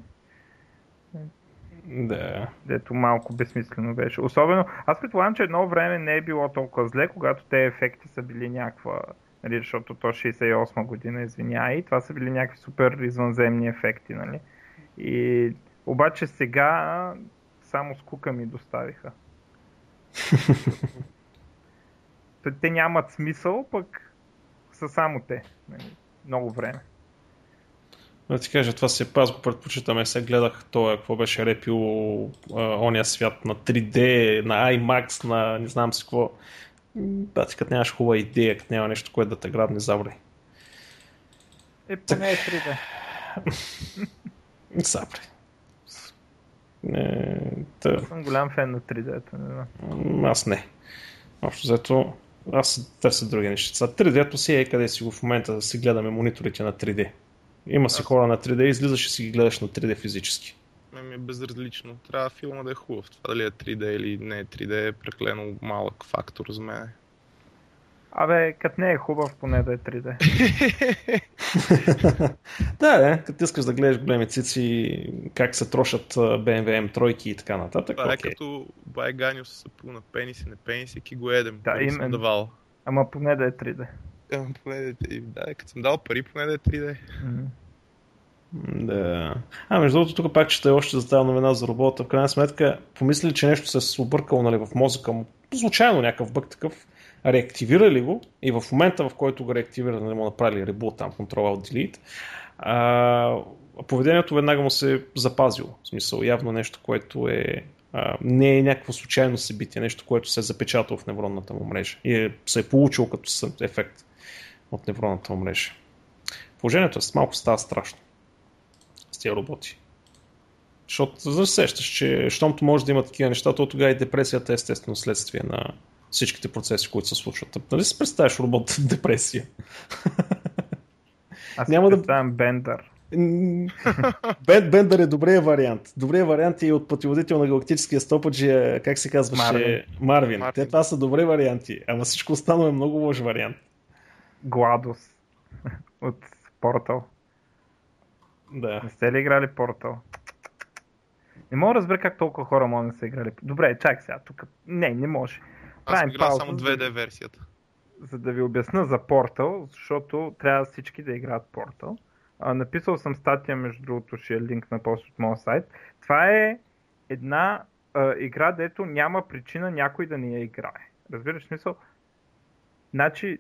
Да. Дето малко безсмислено беше. Особено, аз предполагам, че едно време не е било толкова зле, когато те ефекти са били някаква, нали, защото то 68 година, извинявай, и това са били някакви супер извънземни ефекти, нали. И обаче сега само скука ми доставиха. Те- нямат смисъл, пък са само те. Нали, много време. Да ти кажа, това се аз го предпочитаме. Сега гледах това, какво беше репил ония свят на 3D, на IMAX, на не знам си какво. Да, ти като нямаш хубава идея, като няма нещо, което да те грабне забре. Е, поне е 3D. Забре. Не, тъ, Съм голям фен на 3D-то, не знам. м, аз не. Общо взето, аз търся други неща. 3D-то си е къде си го в момента да си гледаме мониторите на 3D. Има си хора на 3D, излизаш и си ги гледаш на 3D физически. Ме ми е безразлично. Трябва филма да е хубав. Това дали е 3D или не е 3D е преклено малък фактор за мен. Абе, като не е хубав, поне да е 3D. Да, да, като искаш да гледаш големи цици, как се трошат BMW M3 и така нататък. Това е окей. като Бай Ганю с сапу на пениси, на пениси, ки го едем. Да, съм именно. давал. Ама поне да е 3D. Е, поне да, е- да, като съм дал пари, поне да е 3D. Мгм. Да. А, между другото, тук пак чета още за тази новина за робота. В крайна сметка, помисли, че нещо се е объркало нали, в мозъка му. Случайно някакъв бък такъв. Реактивирали го и в момента, в който го реактивира, нали, му направили ребут, там, Ctrl Alt Delete, поведението веднага му се е запазило. В смисъл, явно нещо, което е не е някакво случайно събитие, нещо, което се е запечатало в невронната му мрежа и е, се е получило като ефект от невронната му мрежа. Положението е малко става страшно с тия роботи. Защото за че щомто може да има такива неща, то тогава и депресията е естествено следствие на всичките процеси, които се случват. Нали си представяш робот в депресия? Аз Няма да- Бендър. Бен, Бендър е добрия вариант. Добрият вариант е и от пътеводител на галактическия стопаджи, как се казваше? Марвин. Марвин. Марвин. Те това са добри варианти, ама всичко останало е много лош вариант. Гладус. От Портал. Да. Не сте ли играли Портал? Не мога да разбера как толкова хора могат да са играли. Добре, чак сега. Тук. Не, не може. Аз Правим играл пауза, само за- 2D версията. за да ви обясна за Портал, защото трябва всички да играят Портал. А, написал съм статия, между другото ще е линк на пост от моя сайт. Това е една а, игра, дето няма причина някой да не я играе. Разбираш смисъл? Значи,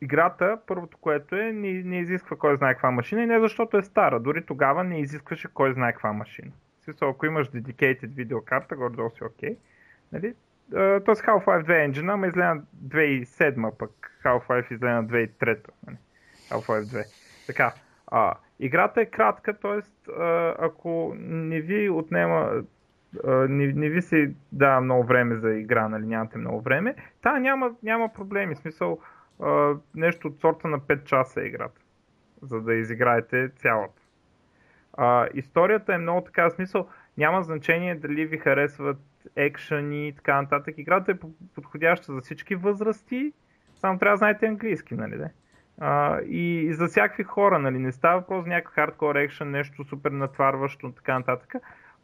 играта, първото което е, не, не изисква кой знае каква машина и не защото е стара. Дори тогава не изискваше кой знае каква машина. Смисъл, ако имаш dedicated видеокарта, горе-долу си окей. Нали? Тоест Half-Life 2 енджина, ама излезе на 2007 пък Half-Life излезе на 2003. Нали? Half-Life 2. Така, а, играта е кратка, т.е. ако не ви отнема, не, не ви се дава много време за игра, нали, нямате много време, та няма, няма проблеми, смисъл а, нещо от сорта на 5 часа е играта, за да изиграете цялата. А, историята е много така, смисъл няма значение дали ви харесват екшъни и така нататък. Играта е подходяща за всички възрасти, само трябва да знаете английски, нали? Да? А, и, и за всякакви хора, нали? Не става въпрос за някакъв хардкор екшън, нещо супер натварващо, така нататък.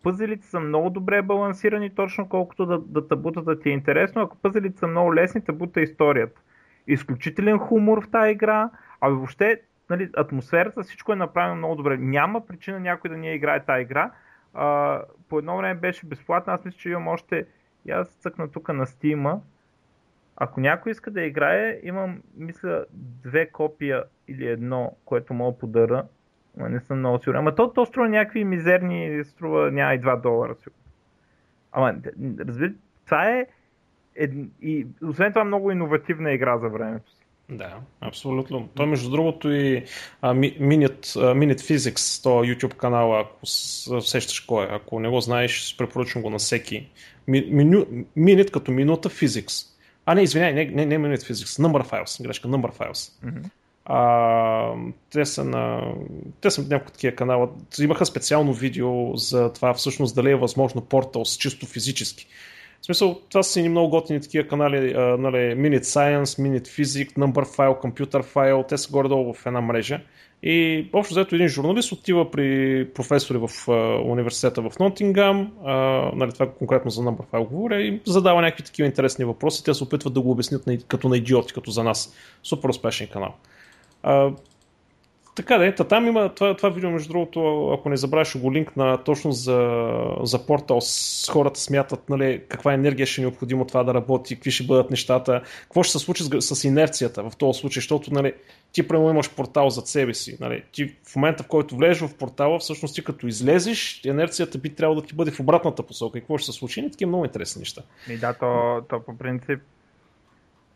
Пъзелите са много добре балансирани, точно колкото да, да табута да ти е интересно. Ако пъзелите са много лесни, табута е историята. Изключителен хумор в тази игра, а въобще нали, атмосферата, всичко е направено много добре. Няма причина някой да ни играе тази игра. А, по едно време беше безплатна, аз мисля, че имам още, и аз цъкна тук на Steam. Ако някой иска да играе, имам, мисля, две копия или едно, което мога подаря. Ама не съм много сигурен. Ама то, то струва някакви мизерни, струва няма и 2 долара. Ама, разбира, това е, е, и освен това много иновативна игра за времето си. Да, абсолютно. Той между другото и а, Minute, Minute Physics, то YouTube канала, ако сещаш кой е, ако не го знаеш, препоръчвам го на всеки. Minute като минута Physics. А не, извиняй, не, не, не Minute Physics, Number Files, грешка, Number Files. Mm-hmm. А, те са на, те са няколко такива канала. Имаха специално видео за това всъщност дали е възможно портал с чисто физически. В смисъл, това са и много готини такива канали, а, нали, Minute Science, Minute Physics, Number File, Computer File, те са горе-долу в една мрежа. И общо взето един журналист отива при професори в а, университета в Нотингам, а, нали, това конкретно за Number File говоря, и задава някакви такива интересни въпроси. Те се опитват да го обяснят на, като на идиоти, като за нас. Супер успешен канал. А, така да е, там има това, това видео, между другото, ако не забравяш го линк на точно за, за портал, с хората смятат нали, каква енергия ще е необходимо това да работи, какви ще бъдат нещата, какво ще се случи с, с инерцията в този случай, защото нали, ти прямо имаш портал зад себе си. Нали. Ти в момента, в който влезеш в портала, всъщност ти като излезеш, инерцията би трябвало да ти бъде в обратната посока. И какво ще се случи? Не такива много интересни неща. И да, то, то по принцип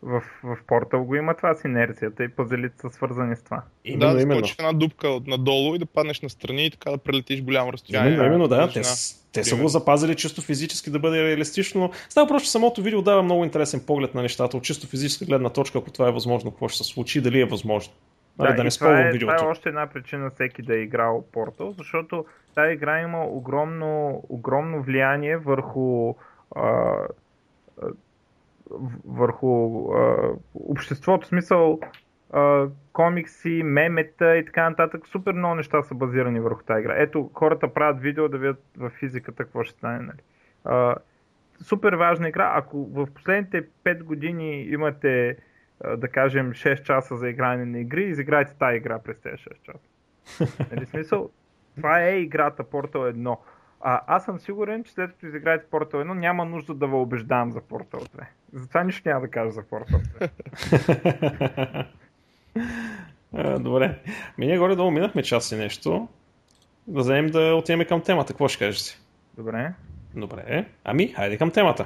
в, в портал го има това с инерцията и пазелите са свързани с това. Именно, да, да скочиш една дупка от надолу и да паднеш на страни и така да прелетиш голямо разстояние. Именно, именно да. Те, те са го запазили чисто физически да бъде реалистично. Става просто, че самото видео дава много интересен поглед на нещата от чисто физическа гледна точка, ако това е възможно, какво ще се случи, дали е възможно. Нали, да, да не това, е, видеото. това е още една причина всеки да е играл Portal, защото тази игра има огромно, огромно влияние върху а, върху а, обществото, в смисъл а, комикси, мемета и така нататък. Супер много неща са базирани върху тази игра. Ето, хората правят видео да видят в физиката какво ще стане. Нали. А, супер важна игра. Ако в последните 5 години имате, а, да кажем, 6 часа за игране на игри, изиграйте тази игра през тези 6 часа. Нали, смисъл, това е играта Portal 1. А, аз съм сигурен, че след като изиграете Portal 1, няма нужда да ви убеждавам за Portal 2. Затова нищо няма да кажа за Portal 2. Добре. Ми ние горе-долу минахме час и нещо. Да вземем да отидем към темата. Какво ще кажеш си? Добре. Добре. Ами, хайде към темата.